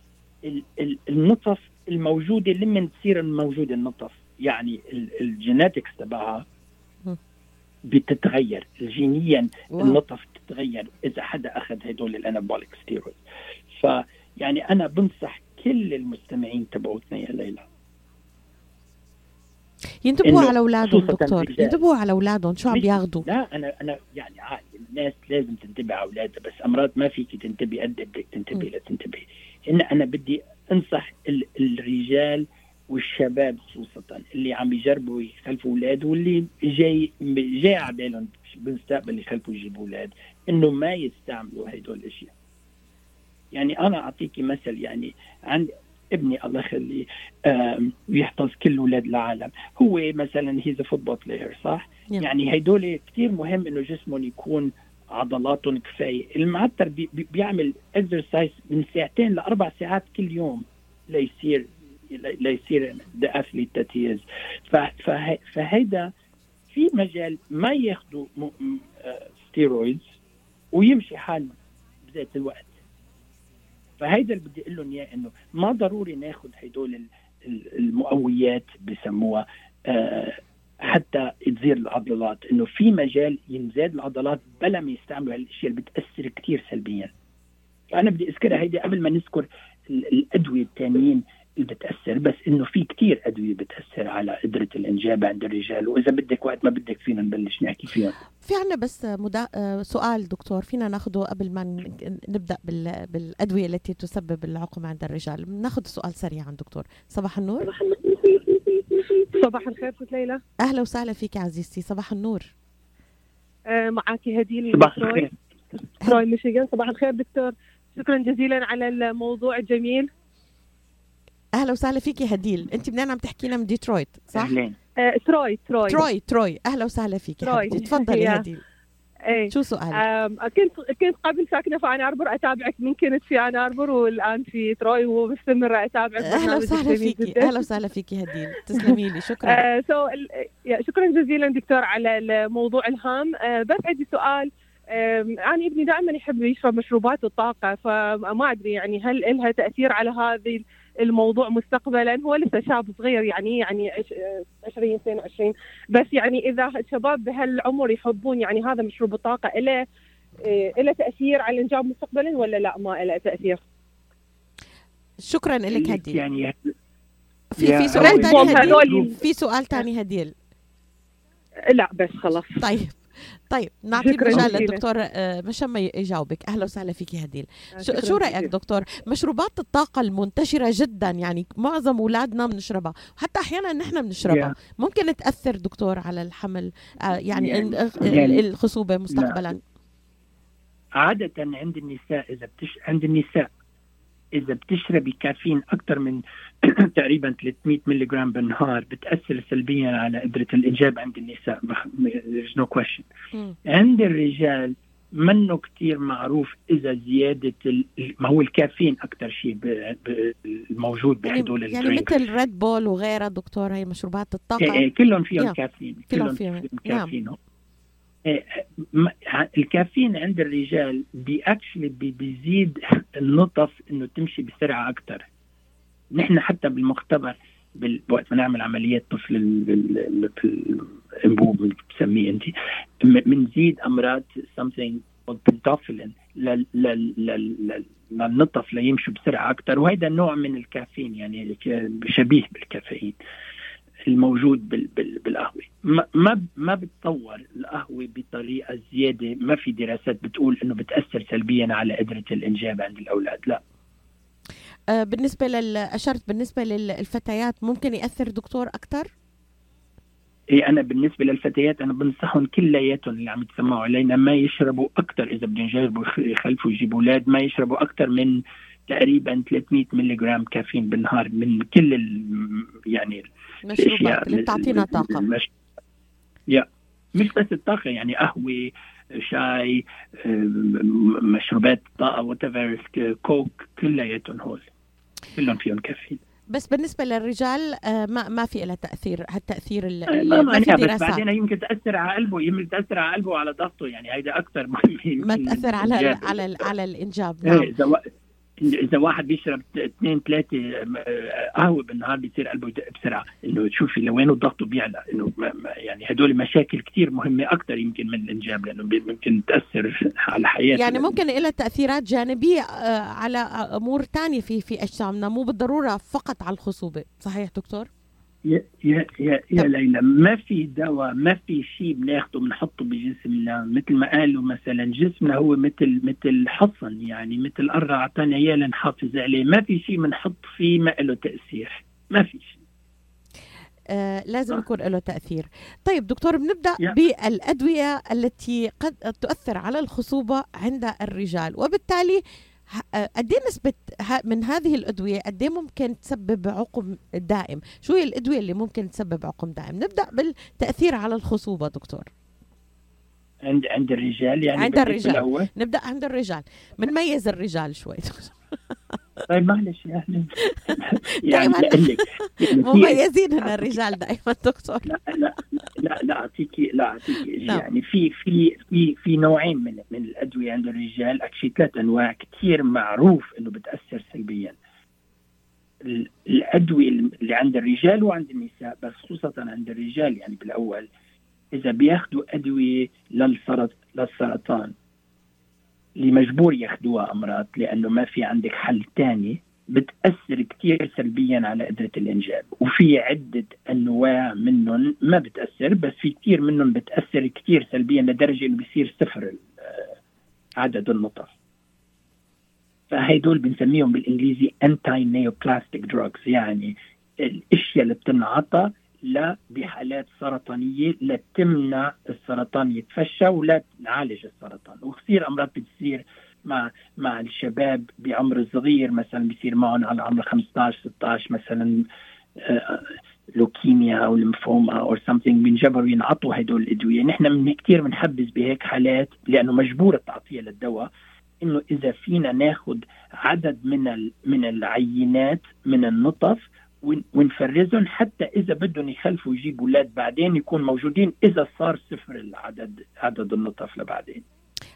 ال- ال- النطف الموجودة لمن تصير موجوده النطف يعني ال- ال genetics تبعها. بتتغير جينيا wow. النطف تتغير إذا حدا أخذ هدول ال anabolic steroid فيعني أنا بنصح كل المستمعين تبعوتنا يا ليلى ينتبهوا على أولادهم دكتور. ينتبهوا على أولادهم شو عم بياخذوا لا أنا أنا يعني عادي. الناس لازم تنتبه على أولادها بس أمرار ما فيك تنتبه قد بدك تنتبه لا تنتبه هنا أنا بدي أنصح ال- الرجال والشباب خصوصا اللي عم يجربوا يخلفوا أولاد واللي جاي جاي على بالهم بالمستقبل يخلفوا يجيبوا أولاد إنه ما يستعملوا هدول الأشياء. يعني أنا اعطيكي مثل يعني عندي ابني الله يخليه آم، يحفظ كل أولاد العالم. هو مثلا he's football player صح. يعني هدول كثير مهم إنه جسمهم يكون عضلاتهم كفاية. المعتر بي بي- بيعمل exercise من ساعتين لأربع ساعات كل يوم ليصير ليصير the athlete that he فهيدا في مجال ما ياخذوا steroids ويمشي حاله بذات الوقت. فهيدا اللي بدي أقول لهم إياه إنه ما ضروري ناخذ هدول ال- ال- المقويات بسموها آه، حتى تزيد العضلات إنه في مجال ينزاد العضلات بلا ما يستعملوا هالأشياء اللي بتأثر كثير سلبيا. فأنا بدي أذكرها هيدي قبل ما نذكر ال- الأدوية الثانيين بتأثر بس إنه في كثير أدوية بتأثر على قدرة الإنجاب عند الرجال. وإذا بدك وقت ما بدك فينا نبلش نحكي فيهم. في عنا بس مدا... سؤال دكتور فينا ناخده قبل ما نبدأ بال... بالأدوية التي تسبب العقم عند الرجال. ناخذ سؤال سريعا دكتور. صباح النور. صباح الخير ست ليلى. أهلا وسهلا فيك عزيزتي. صباح النور. آه، معاكي هديل صباح من الخير. تروي ميشيغان. صباح الخير دكتور. شكرا جزيلا على الموضوع الجميل. أهلا وسهلا فيك يا هديل. أنت منين عم تحكينا من ديترويت صح؟ اهلين آه، تروي تروي. تروي تروي. أهلا وسهلا فيك يا تروي. تفضلي يا. هديل. إيه. شو سؤالك؟ كنت كنت قبل ساكنة في ان اربر أتابعك من كنت في ان اربر والآن في تروي ومستمره أتابعك أهلا وسهلا فيكي أهلا وسهلا فيكي هديل. تسلمي لي. شكرا. آه so شكرا جزيلا دكتور على الموضوع الهام. آه بس عندي سؤال. أنا ابني دائما يحب يشرب مشروبات الطاقة فما أدري يعني هل لها تأثير على هذه الموضوع مستقبلا. هو لسه شاب صغير يعني يعني عش- آه، 20 22 بس يعني إذا الشباب بهالعمر يحبون يعني هذا مشروب الطاقة له آه، له تأثير على الانجاب مستقبلا ولا لا؟ ما له تأثير؟ شكرا لك هديل. يعني في في سؤال. ثاني هديل؟ في سؤال ثاني هديل. لا بس خلاص. طيب. طيب نعطي مجال. للدكتور آه، مشمة يجاوبك أهلا وسهلا فيكي هديل. شو, شكراً شو رأيك. دكتور؟ مشروبات الطاقة المنتشرة جدا يعني معظم أولادنا بنشربها. وحتى أحيانا نحن بنشربها. ممكن تأثر دكتور على الحمل آه، يعني ال- ال- الخصوبة مستقبلا؟ عادة عند النساء إذا بتش... عند النساء. إذا بتشربي كافيين أكثر من تقريبا 300 ملي جرام بالنهار بتأثر سلبيا على قدرة الإنجاب عند النساء there's no question. عند الرجال منه كتير معروف إذا زيادة ال... ما هو الكافيين أكثر شيء. الموجود يعني, بهدول يعني ال drinks مثل Red Bull وغيرها دكتور هي مشروبات إيه الطاقة إيه كلهم فيهم. كافيين كلهم فيهم. كافيين إيه، ما- الكافيين عند الرجال بي بيزيد النطف إنه تمشي بسرعة أكثر نحن حتى بالمختبر بال- وقت ما نعمل عمليات طفل ال- ال- ال- ال- الأنبوب بتسميه أنت بنزيد أمراض something لل- للنطف ليمشوا بسرعة أكثر وهذا نوع من الكافيين يعني شبيه بالكافيين. الموجود بال بال بالقهوة. ما ما بتطور القهوة بطريقة زيادة. ما في دراسات بتقول إنه بتأثر سلبيا على قدرة الإنجاب عند الأولاد. لا. آه، بالنسبة لل أشرت بالنسبة للفتيات ممكن يأثر دكتور أكثر إيه أنا بالنسبة للفتيات أنا بنصحهم كلياتهم اللي عم يتسمعوا علينا ما يشربوا أكثر إذا بدهم يجربوا يخ- يخلفوا يجيبوا أولاد. ما يشربوا أكثر من تقريبا 300 ملي جرام كافيين بالنهار من كل ال- يعني مشروبات اللي بتعطينا ال- طاقة. المش... مش بس الطاقة يعني قهوة شاي مشروبات طاقة وات كوك كلياتهم هول. كلهم فيهم كافيين. بس بالنسبة للرجال آه، ما ما في لها تأثير. هالتأثير ال- ما ما في بس بعدين يمكن تأثر على قلبه يمكن تأثر على قلبه وعلى ضغطه يعني هيدا أكثر مهم ما تأثر على الإنجاب. على ال- على الإنجاب. إيه، نعم. إذا وا- اذا واحد بيشرب اثنين ثلاثة قهوة بالنهار بيصير قلبه يدق بسرعة. إنه تشوفي لوين ضغطه بيعلى. إنه يعني هدول مشاكل كثير مهمة أكثر يمكن من الإنجاب لأنه ممكن تأثر على حياه يعني ممكن لها تأثيرات جانبية آه، على أمور تانية في في أجسامنا مو بالضرورة فقط على الخصوبة. صحيح دكتور؟ يا يا يا, يا. ليلى ما في دواء ما في شيء بناخده بنحطه بجسمنا مثل ما قالوا مثلا جسمنا هو مثل مثل حصن يعني مثل قرع اعطانا اياه لنحافظ عليه ما في شيء بنحط فيه ما له تأثير ما في شيء آه لازم. يكون له تأثير طيب دكتور بنبدأ يا. بالأدوية التي قد تؤثر على الخصوبة عند الرجال وبالتالي قد إيه نسبة ه- من هذه الأدوية قد إيه ممكن تسبب عقم دائم؟ شو هي الأدوية اللي ممكن تسبب عقم دائم؟ نبدأ بالتأثير على الخصوبة دكتور. عند عند الرجال يعني عند الرجال. نبدأ عند الرجال. بنميز الرجال شوي طيب معلش يعني دايماً. يعني لك يعني مميزين هنا الرجال دائما دكتور. لا لا لا لا اعطيكي لا أعطيكي نعم. يعني في في في في نوعين من من الأدوية عند الرجال. اكشلي ثلاث أنواع كثير معروف إنه بتأثر سلبيا. ال- الأدوية اللي عند الرجال وعند النساء بس خصوصا عند الرجال يعني بالأول. إذا بياخذوا أدوية للسرط للسرطان اللي مجبور ياخذوها أمراض لأنه ما في عندك حل ثاني بتأثر كثير سلبيا على قدرة الإنجاب. وفي عدة أنواع منهم ما بتأثر بس في كثير منهم بتأثر كثير سلبيا لدرجة إنه بيصير صفر آه، عدد النطف فهيدول بنسميهم بالإنجليزي انتي نيوبلاستيك دروجز يعني الأشياء اللي بتنعطى لا بحالات سرطانية لتمنع السرطان يتفشى ولا تعالج السرطان. وكثير أمراض بتصير مع مع الشباب بعمر صغير مثلا بيصير معهم على عمر 15 16 مثلا آه، لوكيميا أو ليمفوما أو something بينجبروا ينعطوا هدول الأدوية، نحن من كثير بنحبذ بهيك حالات لأنه مجبور التعطية للدواء إنه إذا فينا ناخذ عدد من من العينات من النطف ونفرزهم حتى إذا بدهم يخلفوا يجيبوا أولاد بعدين يكون موجودين إذا صار صفر العدد عدد النطف لبعدين.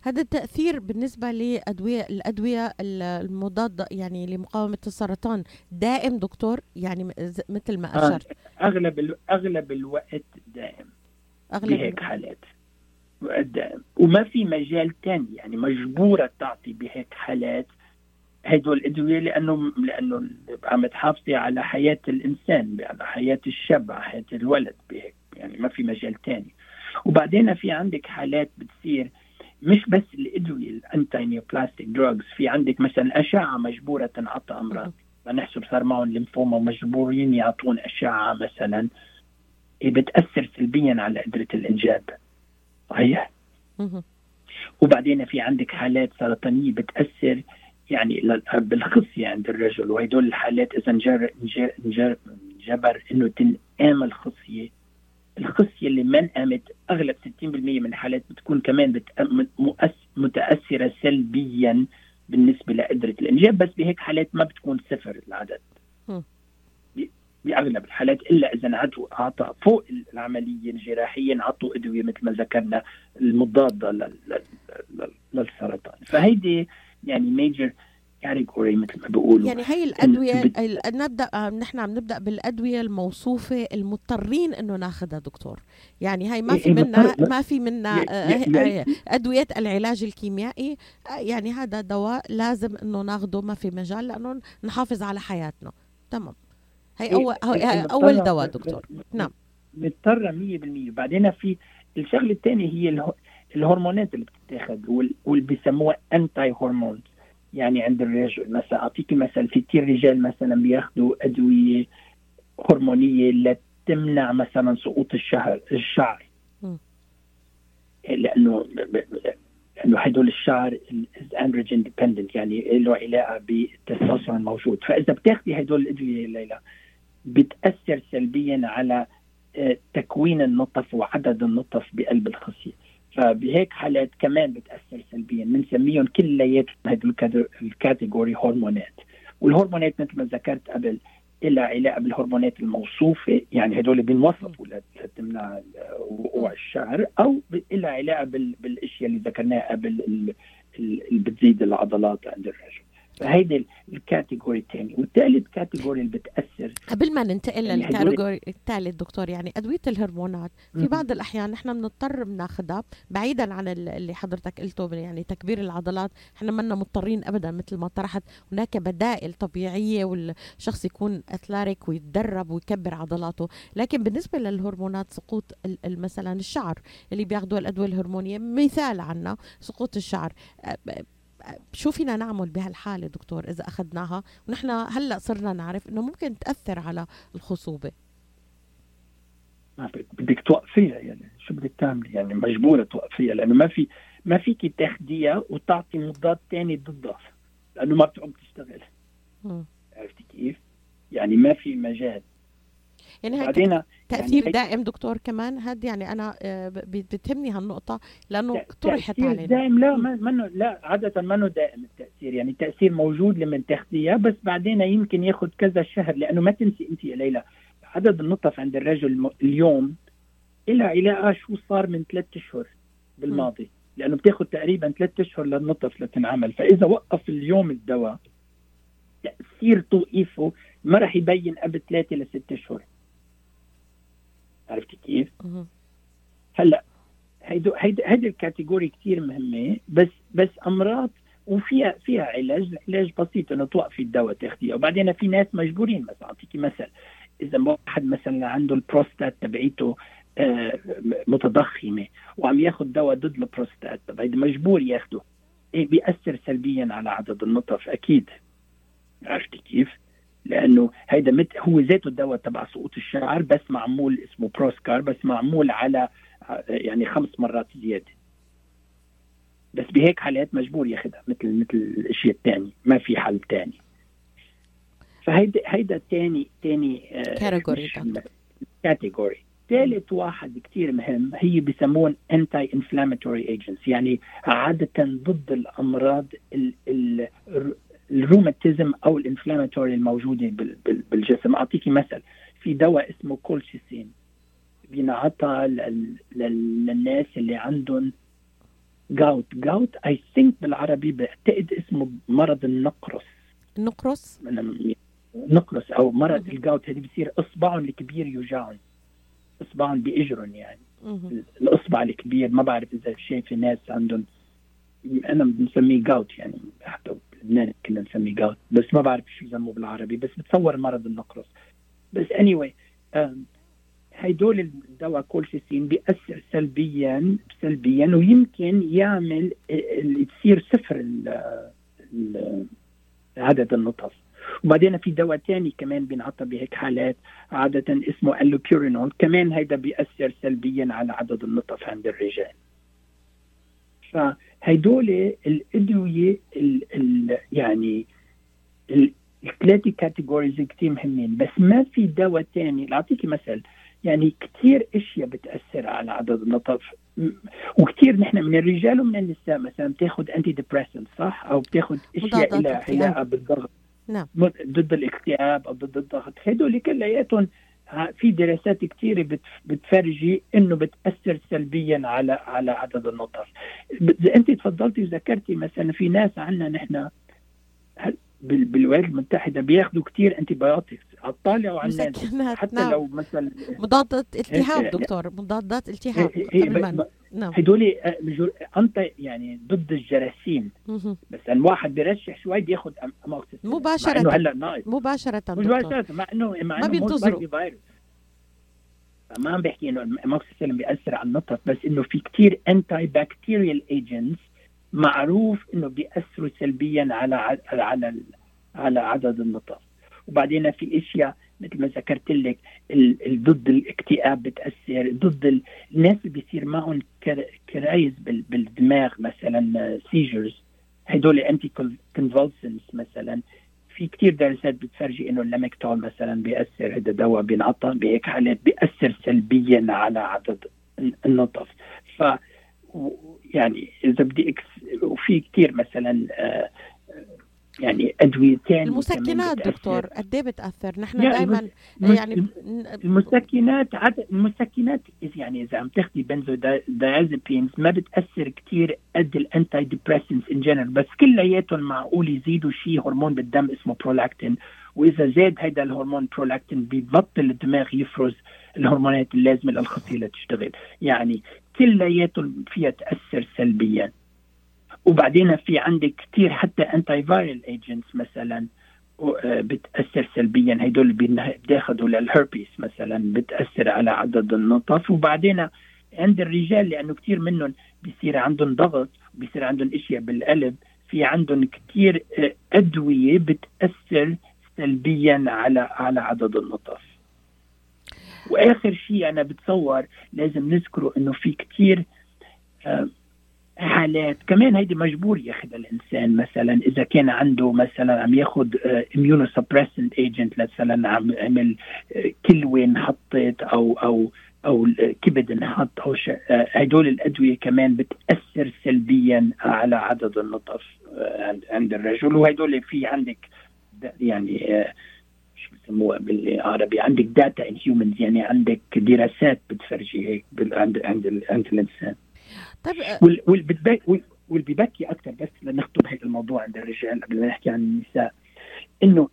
هذا التأثير بالنسبة لأدوية الأدوية ال- المضادة يعني لمقاومة السرطان دائم دكتور؟ يعني مثل ما آه. أشرت. أغلب أغلب الوقت دائم. أغلب بهيك حالات. وقت دائم. وما في مجال تاني يعني مجبورة تعطي بهيك حالات هدول الأدوية لأنه لأنه عم تحافظي على حياة الإنسان على حياة الشاب على حياة الولد بهيك يعني ما في مجال تاني. وبعدين في عندك حالات بتصير مش بس الأدوية ال anti-neoplastic drugs في عندك مثلا أشعة مجبورة تنعطى أمرار. بنحسب صار معهم ليمفوما ومجبورين يعطون أشعة مثلا بتأثر سلبيا على قدرة الإنجاب. صحيح. وبعدين في عندك حالات سرطانية بتأثر يعني بالخصيه عند الرجل وهدول الحالات انجر انجر انجبر إنه تنقام الخصية. الخصية اللي ما انقامت أغلب 60% من الحالات بتكون كمان متأثرة سلبيا بالنسبة لقدره الإنجاب بس بهيك حالات ما بتكون صفر العدد. بأغلب الحالات إلا إذا انعطوا اعطى فوق العملية الجراحية انعطوا أدوية مثل ما ذكرنا المضادة لل- لل- لل- للسرطان. فهيدي يعني ميجر كاتيجوري مثل ما بيقولوا. يعني هي الأدوية بت- نبدأ آه، نحن عم نبدأ بالأدوية الموصوفة المضطرين إنه ناخذها دكتور. يعني ما إيه في إيه ما في يا- آه، يا- آه، أدوية العلاج الكيميائي. آه، يعني هذا دواء لازم إنه ناخده ما في مجال لأنه نحافظ على حياتنا. تمام. هي إيه، أول هي مضطرة- دواء دكتور. نعم. مضطرة 100% بعدين في الشغلة الثانية هي الهرمونات اللي بتتاخذ وال- واللي بيسموها anti hormones يعني عند الرجل مثلا اعطيكي مثلا في كثير رجال مثلا بياخذوا أدوية هرمونية لتمنع مثلا سقوط الشعر. الشعر. لأنه لأنه هدول الشعر androgen dependent يعني له علاقة بالتستوستيرون الموجود. فإذا بتاخذي هدول الأدوية ليلى بتأثر سلبيا على آه، تكوين النطف وعدد النطف بقلب الخصيه فبهيك حالات كمان بتأثر سلبيا. بنسميهم كلياتهم هدول ال category هرمونات. والهرمونات مثل ما ذكرت قبل لها علاقة بالهرمونات الموصوفة يعني هدول بينوصفوا لتمنع وقوع الشعر أو لها علاقة بالأشياء اللي ذكرناها قبل اللي بتزيد العضلات عند الرجل. فهيدي ال category الثاني والثالث category اللي بتأثر قبل ما ننتقل يعني للكاتيجوري الثالث دكتور يعني أدوية الهرمونات في بعض الأحيان نحن بنضطر بناخذها بعيدا عن ال- اللي حضرتك قلته يعني تكبير العضلات. إحنا منا مضطرين ابدا مثل ما طرحت. هناك بدائل طبيعية والشخص يكون اثلاريك ويتدرب ويكبر عضلاته. لكن بالنسبة للهرمونات سقوط مثلا الشعر اللي بياخذوا الأدوية الهرمونية مثال عنا سقوط الشعر. شو فينا نعمل بهالحالة دكتور إذا أخذناها؟ ونحن هلأ صرنا نعرف إنه ممكن تأثر على الخصوبة. بدك- توقفيها يعني شو بدك تعملي؟ يعني مجبورة توقفيها لأنه ما في ما فيك تاخديها وتعطي مضاد تاني ضدها لأنه ما بتعود تشتغل. عرفتي كيف؟ يعني ما في مجال. يعني بعدين تأثير يعني دائم دكتور كمان هاد يعني أنا آه، بتهمني هالنقطة لأنه تأ- طرحت علينا. دائم لا ما منه لا عادة منه دائم التأثير. يعني التأثير موجود لما تاخديها بس بعدين يمكن ياخذ كذا شهر لأنه ما تنسي أنت يا ليلى عدد النطف عند الرجل اليوم إلها علاقة شو صار من ثلاثة أشهر بالماضي؟ لأنه بتاخذ تقريبا ثلاثة أشهر للنطف لتنعمل. فإذا وقف اليوم الدواء تأثير توقيفه ما راح يبين قبل ثلاثة لست أشهر. عرفتي كيف؟ هلا هيدو هيدي هيدي ال category كثير مهمة بس بس أمرار وفيها فيها علاج علاج بسيط إنه توقفي الدواء تاخديه وبعدين في ناس مجبورين مثلا أعطيكي مثل إذا واحد مثلا عنده البروستات تبعيته آه، متضخمة وعم ياخذ دواء ضد البروستات طب هيدا مجبور ياخده إيه بيأثر سلبيا على عدد النطف أكيد عرفتي كيف؟ لأنه هيدا مت هو ذاته الدواء تبع سقوط الشعر بس معمول اسمه Proscar بس معمول على يعني خمس مرات زيادة. بس بهيك حالات مجبور ياخذها مثل مثل الأشياء الثانية ما في حل ثاني فهيدا هيدا ثاني ثاني. category ثالث واحد كتير مهم هي بسمون anti-inflammatory agents يعني عادة ضد الأمراض ال- ال- الروماتيزم أو ال inflammatory الموجوده بال- بال- بالجسم. اعطيكي مثل. في دواء اسمه كولشيسين. بينعطى لل- لل- للناس اللي عندهم gout gout I think بالعربي بعتقد اسمه مرض النقرس. النقرس؟ نقرس أو مرض. ال gout هذه بصير إصبعهم الكبير يوجعهم. إصبعهم باجرهم يعني. الإصبع الكبير ما بعرف إذا شايف ناس عندهم أنا بنسميه gout يعني. حتى بلبنان كنا نسميه gout بس ما بعرف شو يسموه بالعربي بس بتصور مرض النقرس. بس اني anyway, هيدول الدواء كولشيسين بيأثر سلبيا سلبيا ويمكن يعمل تصير صفر ال- ال- عدد النطف وبعدين في دواء تاني كمان بينعطى بهيك حالات عادة اسمه اللوبيورينول كمان هيدا بيأثر سلبيا على عدد النطف عند الرجال. فهيدول الأدوية ال ال يعني ال- الثلاثة categories كتير مهمين بس ما في دواء تاني. أعطيكي مثل يعني كتير أشياء بتأثر على عدد النطف. وكتير نحن من الرجال ومن النساء مثلا بتاخذ antidepressant صح؟ أو بتاخذ أشياء لها. علاقة بالضغط. نعم. ضد الاكتئاب أو ضد الضغط. هدول كلياتهم في دراسات كثيرة بت- بتفرجي إنه بتأثر سلبيا على على عدد النطف ب- أنت تفضلتي وذكرتي مثلا في ناس عندنا نحن بالولايات المتحدة بياخذوا كثير antibiotics على وعلى النازل مسكنات حتى نعم. لو مثلا مضادات التهاب إيه، دكتور مضادات التهاب إيه، إيه، قبل ما ب- ن- نعم. هدول أنت يعني ضد الجراثيم. بس ان واحد بيرشح شوي بياخذ اموكسيسيلين مباشرة. مع إنه هلا ناقص. دكتور. مباشرة مع انه مع ما انه بينتظروا. most virus ما عم بحكي إنه الاموكسيسيلين بيأثر على النطف بس إنه في كتير antibacterial agents معروف إنه بيأثروا سلبيا على على على عدد النطف وبعدين في إشياء مثل ما ذكرت لك ضد الاكتئاب بتأثر ضد ال- الناس اللي بيصير معهم cr- crise بال- بالدماغ مثلا seizures هدول anticonvulsants مثلا. في كتير دراسات بتفرجي إنه ال Lamictal مثلا بيأثر هذا دواء بينعطى بهيك حالات بيأثر سلبيا على عدد النطف ف يعني إذا بدي أ- وفي كتير مثلا آه، يعني ادويه ثانية المسكنات دكتور قد إيه بتأثر؟ نحن يعني دائما المس- يعني المسكنات عدد المسكنات يعني إذا عم تاخذي benzodiazepines ما بتأثر كثير قد ال antidepressants in general بس كلياتهم معقول يزيدوا شيء هرمون بالدم اسمه برولاكتين وإذا زاد هيدا الهرمون برولاكتين بيبطل الدماغ يفرز الهرمونات اللازمة للخصيه لتشتغل يعني كلياتهم فيها تأثر سلبيا. وبعدين في عندك كثير حتى antiviral agents مثلا آه، بتأثر سلبيا. هدول بياخذوا للهربيس مثلا بتأثر على عدد النطف وبعدين عند الرجال لأنه كثير منهم بيصير عندهم ضغط بيصير عندهم إشياء بالقلب. في عندهم كثير آه، أدوية بتأثر سلبيا على على عدد النطف وآخر شيء أنا بتصور لازم نذكره إنه في كثير آه، حالات. كمان هيدي مجبور ياخذها الإنسان مثلا إذا كان عنده مثلا عم ياخذ immunosuppressant agent مثلا عم عمل آه، كلوة انحطت أو أو أو كبد انحط أو آه، هدول الأدوية كمان بتأثر سلبيا على عدد النطف آه، عند الرجل. وهدول في عندك يعني آه، بسموها بالعربي. عندك data in humans يعني عندك دراسات بتفرجي هيك عند عند عند الإنسان. طيب آه، وال- واللي بحكي أكثر بس لنختم هذا الموضوع عند الرجال قبل ما نحكي عن النساء. إنه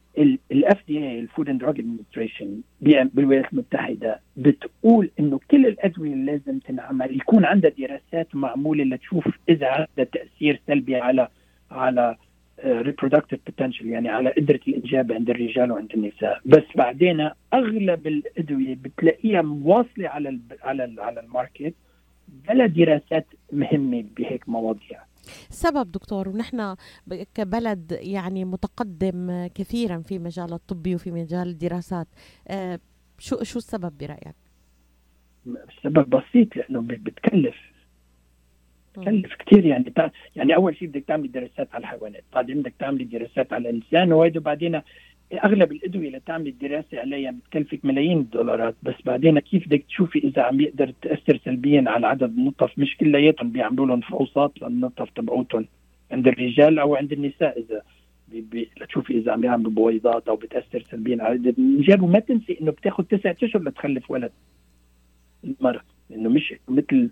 ال FDA ال Food and Drug Administration بالولايات المتحدة بتقول إنه كل الأدوية اللي لازم تنعمل يكون عندها دراسات معمولة لتشوف إذا عندها تأثير سلبي على على reproductive potential يعني على قدرة الإنجاب عند الرجال وعند النساء. بس بعدين أغلب الأدوية بتلاقيها مواصلة على ال على ال على ال market بلا دراسات مهمة بهيك مواضيع. سبب دكتور ونحن كبلد يعني متقدم كثيرا في مجال الطبي وفي مجال الدراسات. آه، شو شو السبب برأيك؟ السبب بسيط لأنه بت- بتكلف. بتكلف كثير يعني. تع- يعني أول شيء بدك تعملي دراسات على الحيوانات بعدين بدك تعملي دراسات على الإنسان وهيدا بعدين أغلب الأدوية اللي تعملي دراسة عليها بتكلفك ملايين الدولارات. بس بعدين كيف بدك تشوفي إذا عم يقدر تاثر سلبيا على عدد النطف؟ مش كلياتهم بيعملوا لهم فحوصات للنطف تبعوتهم عند الرجال أو عند النساء إذا بي بي لتشوفي إذا عم يعملوا بويضات أو بتأثر سلبيا على الانجاب وما تنسي إنه بتاخذ تسعة أشهر لتخلف ولد المرأة انه مش مثل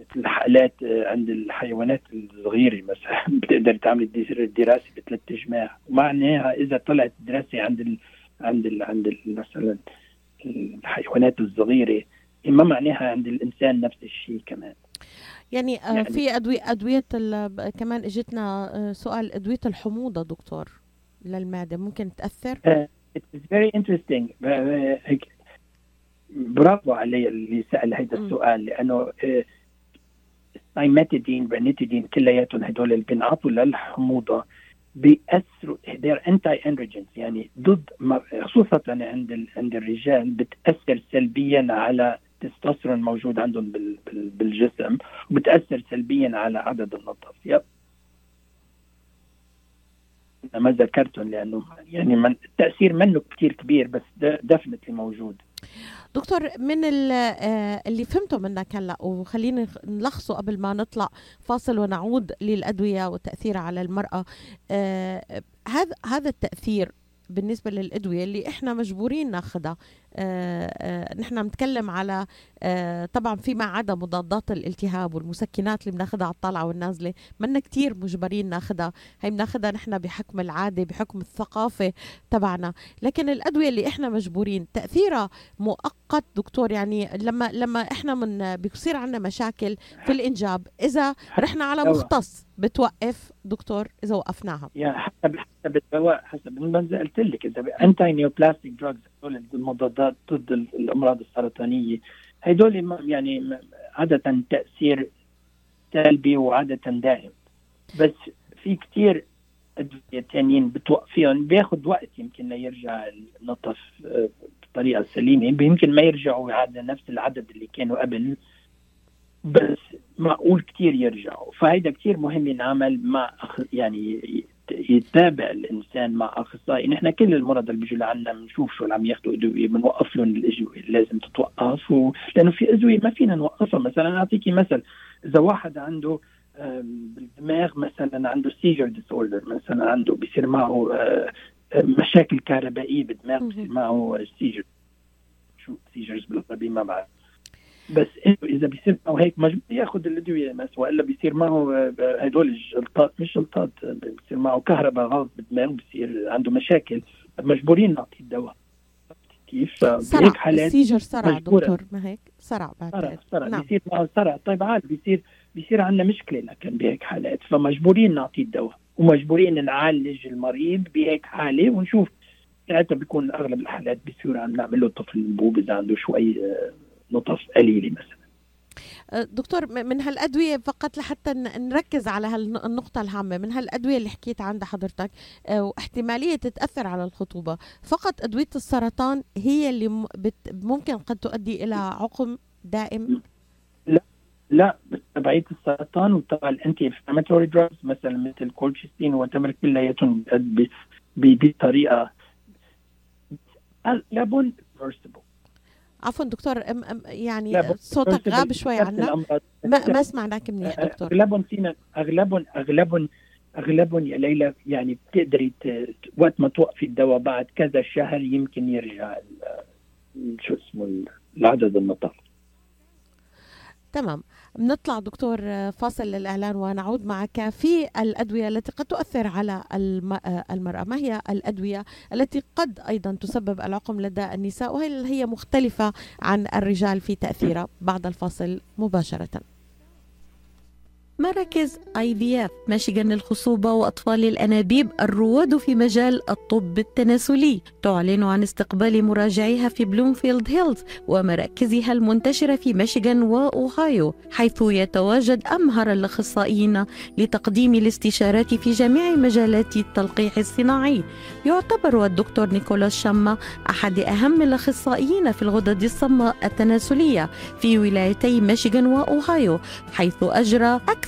مثل حالات آه، عند الحيوانات الصغيرة مثلا بتقدر تعمل الدراسة بثلاث أجماع معناها إذا طلعت دراسة عند ال عند ال عند ال مثلا الحيوانات الصغيرة ما معناها عند الإنسان نفس الشيء كمان يعني, آه، يعني- في ال- ب- كمان إجتنا آه، سؤال أدوية الحموضة دكتور للمعدة ممكن تأثر؟ It is very interesting ب- هيك برافو علي اللي سأل هذا. السؤال لأنه سايماتيدين برانيتيدين كلياتهم هدول اللي بينعطوا للحموضة بيأثروا they're anti androgens يعني ضد خصوصا عند عند الرجال بتأثر سلبيا على التستوستيرون موجود عندهم بال- بال- بالجسم وبتأثر سلبيا على عدد النطف يب ما ذكرتهم لأنه يعني من التأثير منه كثير كبير بس دفنتلي موجود. دكتور من آه، اللي فهمته منك هلا وخلينا نلخصه قبل ما نطلع فاصل ونعود للأدوية وتأثيرها على المرأة آه، هذا هذا التأثير بالنسبة للأدوية اللي إحنا مجبورين ناخدها. آه، آه، نحن بنتكلم على آه، طبعا فيما عدا مضادات الالتهاب والمسكنات اللي بناخدها على الطالعة والنازلة منا كتير مجبرين ناخدها. هي بناخدها نحن بحكم العادة بحكم الثقافة تبعنا. لكن الأدوية اللي إحنا مجبورين تأثيرها مؤقت دكتور؟ يعني لما لما إحنا من بيصير عندنا مشاكل في الإنجاب إذا رحنا على. مختص بتوقف دكتور إذا وقفناها. يعني حسب حسب الدواء حسب ما قلت لك إذا antineoplastic drugs هدول المضادات ضد ال- الأمراض السرطانية هدول يعني عادة تأثير سلبي وعادة دائم. بس في كثير أدوية ثانيين بتوقفيهم. بياخذ وقت يمكن ليرجع النطف آه، بطريقة سليمة. يمكن ما يرجعوا على نفس العدد اللي كانوا قبل. بس معقول كثير يرجعوا. فهيدا كثير مهم ينعمل مع أخ- يعني يتابع الإنسان مع أخصائي. نحن كل المرضى اللي بيجوا لعنا بنشوف شو اللي عم ياخذوا أدوية بنوقف لهم الأدوية لازم تتوقف. و... لأنه في أدوية ما فينا نوقفها. مثلا اعطيكي مثل إذا واحد عنده بالدماغ مثلا عنده seizure disorder مثلا عنده بيصير معه آه، مشاكل كهربائية بالدماغ. بيصير معه seizure شو seizures بالعربي ما بعرف. بس إنه إذا بيصير معه هيك مجبور ياخذ الادويه بس وإلا بيصير معه آه، هدول الجلطات مش جلطات آه، بيصير معه كهرباء غلط بالدماغ بيصير عنده مشاكل. مجبورين نعطيه الدواء. كيف؟ صرع فبهيك حالات seizure صرع مجبورة. دكتور ما هيك؟ صرع صرع بعتقد صرع نعم. بيصير معه صرع. طيب عاد بيصير بيصير عندنا مشكلة لكن بهيك حالات. فمجبورين نعطيه الدواء. ومجبورين نعالج المريض بهيك حالة ونشوف. ساعتها بيكون أغلب الحالات بيصير عم نعمل له طفل انبوب إذا عنده شوي آه، نطف قليلة مثلا. أه، دكتور من هالأدوية فقط لحتى نركز على هالنقطة الهامة من هالأدوية اللي حكيت عندها حضرتك أه، واحتمالية تتأثر على الخطوبة فقط أدوية السرطان هي اللي ممكن قد تؤدي إلى عقم دائم؟ لا بس تبعية السرطان وتبع ال anti-inflammatory drugs مثلا مثل كولشيستين وتمر كلياتهم بطريقة اغلبهم reversible عفوا دكتور أم أم يعني صوتك غاب شوي عنا. ما, ما سمعناك منيح دكتور. أغلبهم فينا اغلبهم اغلبهم أغلبهم يا ليلى يعني بتقدري وقت ما توقفي الدواء بعد كذا شهر يمكن يرجع شو اسمه ال- العدد النطف تمام. بنطلع دكتور فاصل للإعلان ونعود معك في الأدوية التي قد تؤثر على الم- المرأة. ما هي الأدوية التي قد أيضا تسبب العقم لدى النساء؟ وهل هي مختلفة عن الرجال في تأثيرها؟ بعد الفاصل مباشرة. مراكز IVF ميشيغان للخصوبة وأطفال الأنابيب الرواد في مجال الطب التناسلي. تعلن عن استقبال مراجعيها في بلومفيلد هيلز ومراكزها المنتشرة في ميشيغان وأوهايو حيث يتواجد أمهر الأخصائيين لتقديم الاستشارات في جميع مجالات التلقيح الصناعي. يعتبر الدكتور نيكولاس شما أحد أهم الأخصائيين في الغدد الصماء التناسلية في ولايتي ميشيغان وأوهايو حيث أجرى أكثر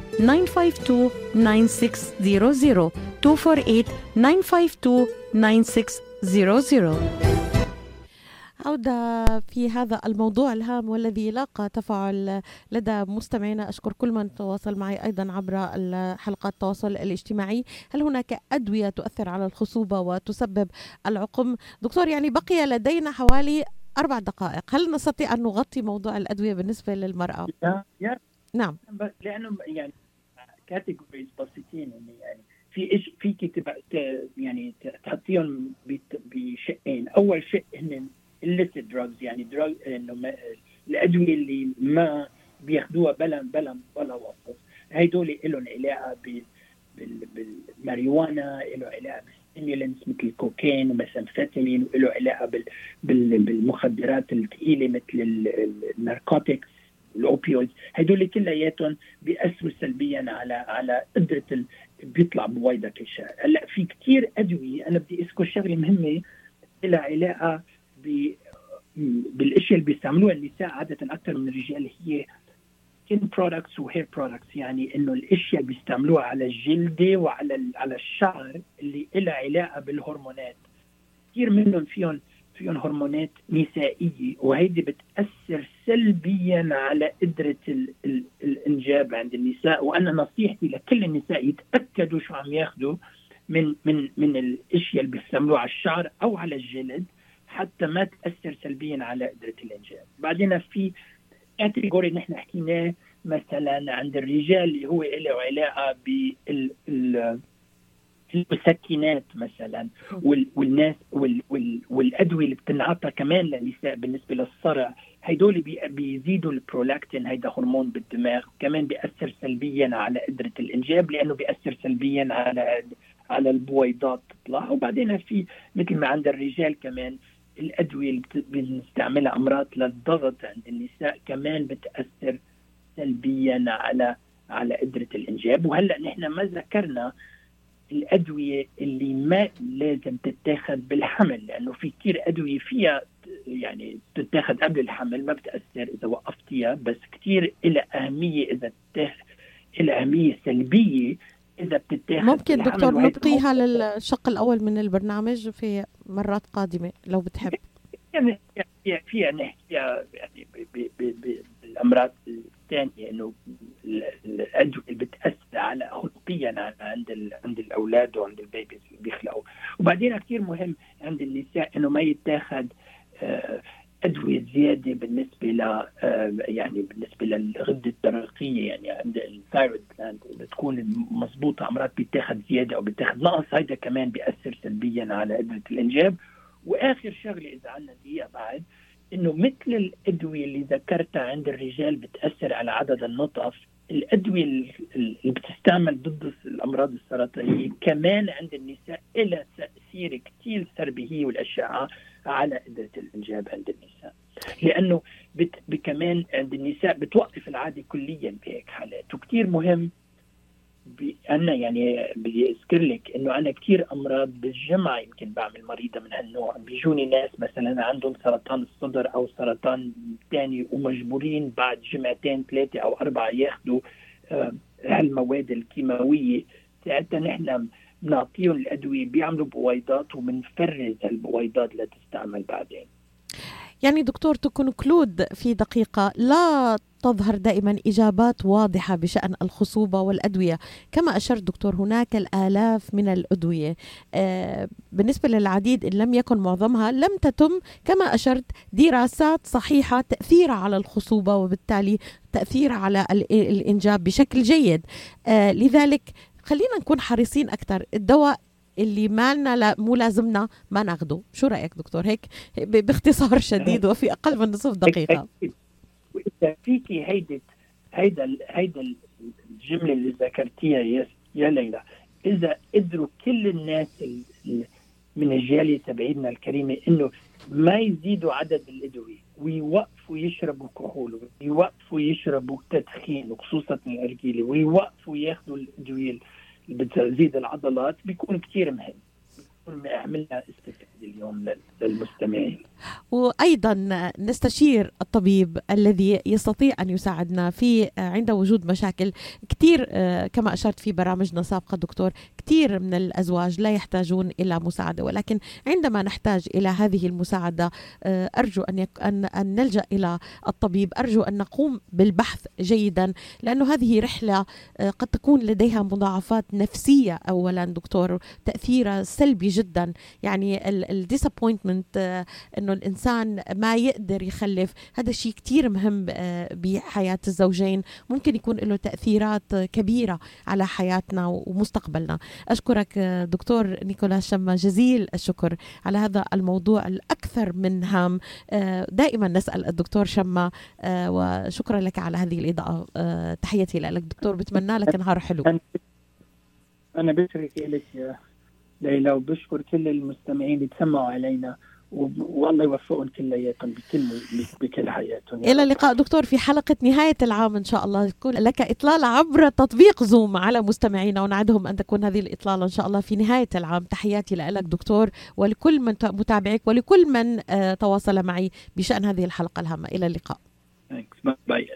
952 9600 248 952 9600 عودة في هذا الموضوع الهام والذي لاقى تفاعل لدى مستمعينا. أشكر كل من تواصل معي أيضا عبر حلقات التواصل الاجتماعي. هل هناك أدوية تؤثر على الخصوبة وتسبب العقم؟ دكتور يعني بقي لدينا حوالي أربع دقائق. هل نستطيع أن نغطي موضوع الأدوية بالنسبة للمرأة؟ يا- يا نعم. بس لأنه يعني categories بسيطين يعني يعني في إيش فيكي يعني تحطيهم بشقين. أول شق هن illicit drugs يعني drug إنه الأدوية اللي ما بياخذوها بلا بلا بلا وصفة هدول لهم علاقة بالماريجوانا له علاقة بال stimulants مثل الكوكين وميثامفيتامين وله علاقة بال بال بالمخدرات الثقيله مثل ال- ال- ال narcotics ال opioid هدول كلياتهم بيأثروا سلبيا على على قدرة ال... بيطلع بويضة كل شهر هلأ في كثير أدوية أنا بدي أذكر شغلة مهمة لها علاقة ب بالإشياء اللي بيستعملوها النساء عادة أكثر من الرجال هي skin products و hair products يعني إنه الإشياء بيستعملوها على الجلدة وعلى على الشعر اللي لها علاقة بالهرمونات. كثير منهم فيهم فيهم هرمونات نسائية وهيدي بتأثر سلبيا على قدرة ال ال الإنجاب عند النساء. وأنا نصيحتي لكل النساء يتأكدوا شو عم ياخذوا من من من الإشياء اللي بيستعملوها على الشعر أو على الجلد حتى ما تأثر سلبيا على قدرة الإنجاب. بعدين في category نحن حكيناه مثلا عند الرجال اللي هو له علاقة بال ال- المسكنات مثلا وال والناس وال وال والأدوية اللي بتنعطى كمان للنساء بالنسبة للصرع هدول بي بيزيدوا البرولاكتين هيدا هرمون بالدماغ كمان بيأثر سلبيا على قدرة الإنجاب لأنه بيأثر سلبيا على على البويضات تطلع. وبعدين في مثل ما عند الرجال كمان الأدوية اللي بنستعملها أمراض للضغط عند النساء كمان بتأثر سلبيا على على قدرة الإنجاب. وهلأ نحن ما ذكرنا الأدوية اللي ما لازم تتاخذ بالحمل لأنه في كثير أدوية فيها يعني تتاخذ قبل الحمل ما بتأثر إذا وقفتيها بس كثير لها أهمية إذا تتاخذ لها أهمية سلبية إذا بتتاخذ ممكن دكتور نبقيها للشق الأول من البرنامج في مرات قادمة لو بتحب. يعني فيها فيها نحكيها يعني بالأمراض الثانية إنه ال- الأدوية اللي بتأثر على خلقيا عند عند الأولاد وعند ال babies بيخلقوا. وبعدين كثير مهم عند النساء إنه ما يتاخذ آه، أدوية زيادة بالنسبة ل آه، يعني بالنسبة للغدة الدرقيه يعني عند ال thyroid gland بتكون مضبوطة أمراض بيتاخذ زيادة أو بيتاخذ نقص. هيدا كمان بيأثر سلبيا على قدره الإنجاب. وآخر شغلة إذا عندنا دقيقة بعد إنه مثل الأدوية اللي ذكرتها عند الرجال بتأثر على عدد النطف. الأدوية ال- ال- اللي بتستعمل ضد الأمراض السرطانية كمان عند النساء لها تأثير كثير سلبي هي والأشعة على قدرة الإنجاب عند النساء. لأنه بت كمان عند النساء بتوقف العادة كليا بهيك حالات. وكثير مهم أنا يعني بدي اذكر لك إنه أنا كثير أمراض بالجمعه يمكن بعمل مريضة من هالنوع. بيجوني ناس مثلا عندهم سرطان الصدر أو سرطان ثاني ومجبورين بعد جمعتين ثلاثة أو أربعة ياخذوا آه، هالمواد الكيماوية. ساعتها نحن بنعطيهم الأدوية بيعملوا بويضات وبنفرز هالبويضات لتستعمل بعدين. يعني دكتور تكونكلود في دقيقة لا تظهر دائما إجابات واضحة بشأن الخصوبة والأدوية. كما أشرت دكتور هناك الآلاف من الأدوية. آه، بالنسبة للعديد إن لم يكن معظمها لم تتم كما أشرت دراسات صحيحة تأثيرها على الخصوبة وبالتالي تأثير على ال- الإنجاب بشكل جيد. آه، لذلك خلينا نكون حريصين أكثر. الدواء اللي ما لنا لا مو لازمنا ما ناخده. شو رأيك دكتور؟ هيك باختصار شديد وفي أقل من نصف. واذا فيكي هيدي هيدا هيدا الجملة اللي ذكرتيها يا يا ليلى. إذا قدروا كل الناس ال- ال- من الجالية تبعيدنا الكريمة إنه ما يزيدوا عدد الأدوية ويوقفوا يشربوا كحول ويوقفوا يشربوا تدخين وخصوصا الأرجيلة ويوقفوا ياخذوا الأدوية بتزيد العضلات بيكون كثير مهم. عملنا استفاده اليوم لل- للمستمعين. وأيضا نستشير الطبيب الذي يستطيع أن يساعدنا في عند وجود مشاكل. كثير كما أشرت في برامجنا سابقة دكتور كثير من الأزواج لا يحتاجون إلى مساعدة ولكن عندما نحتاج إلى هذه المساعدة أرجو أن يك أن أن نلجأ إلى الطبيب. أرجو أن نقوم بالبحث جيدا لأنه هذه رحلة قد تكون لديها مضاعفات نفسية اولا دكتور تاثيرها سلبي جدا يعني الديسابوينتمنت إنه الإنسان ما يقدر يخلف. هذا شيء كتير مهم بحياة الزوجين. ممكن يكون له تأثيرات كبيرة على حياتنا ومستقبلنا. أشكرك دكتور نيكولاس شما جزيل الشكر على هذا الموضوع الأكثر من هام. دائما نسأل الدكتور شما وشكرا لك على هذه الإضاءة. تحياتي لك. دكتور بتمنى لك نهار حلو. أنا بشكرك لك. ليلى وبشكر كل المستمعين اللي تسمعوا علينا والله يوفقهم كلياتهم بكل بكل حياتهم. إلى اللقاء. دكتور في حلقة نهاية العام إن شاء الله يكون لك اطلاله عبر تطبيق زوم على مستمعينا ونعدهم أن تكون هذه الإطلالة إن شاء الله في نهاية العام. تحياتي لك دكتور ولكل من متابعك ولكل من تواصل معي بشأن هذه الحلقة الهامة. إلى اللقاء. باي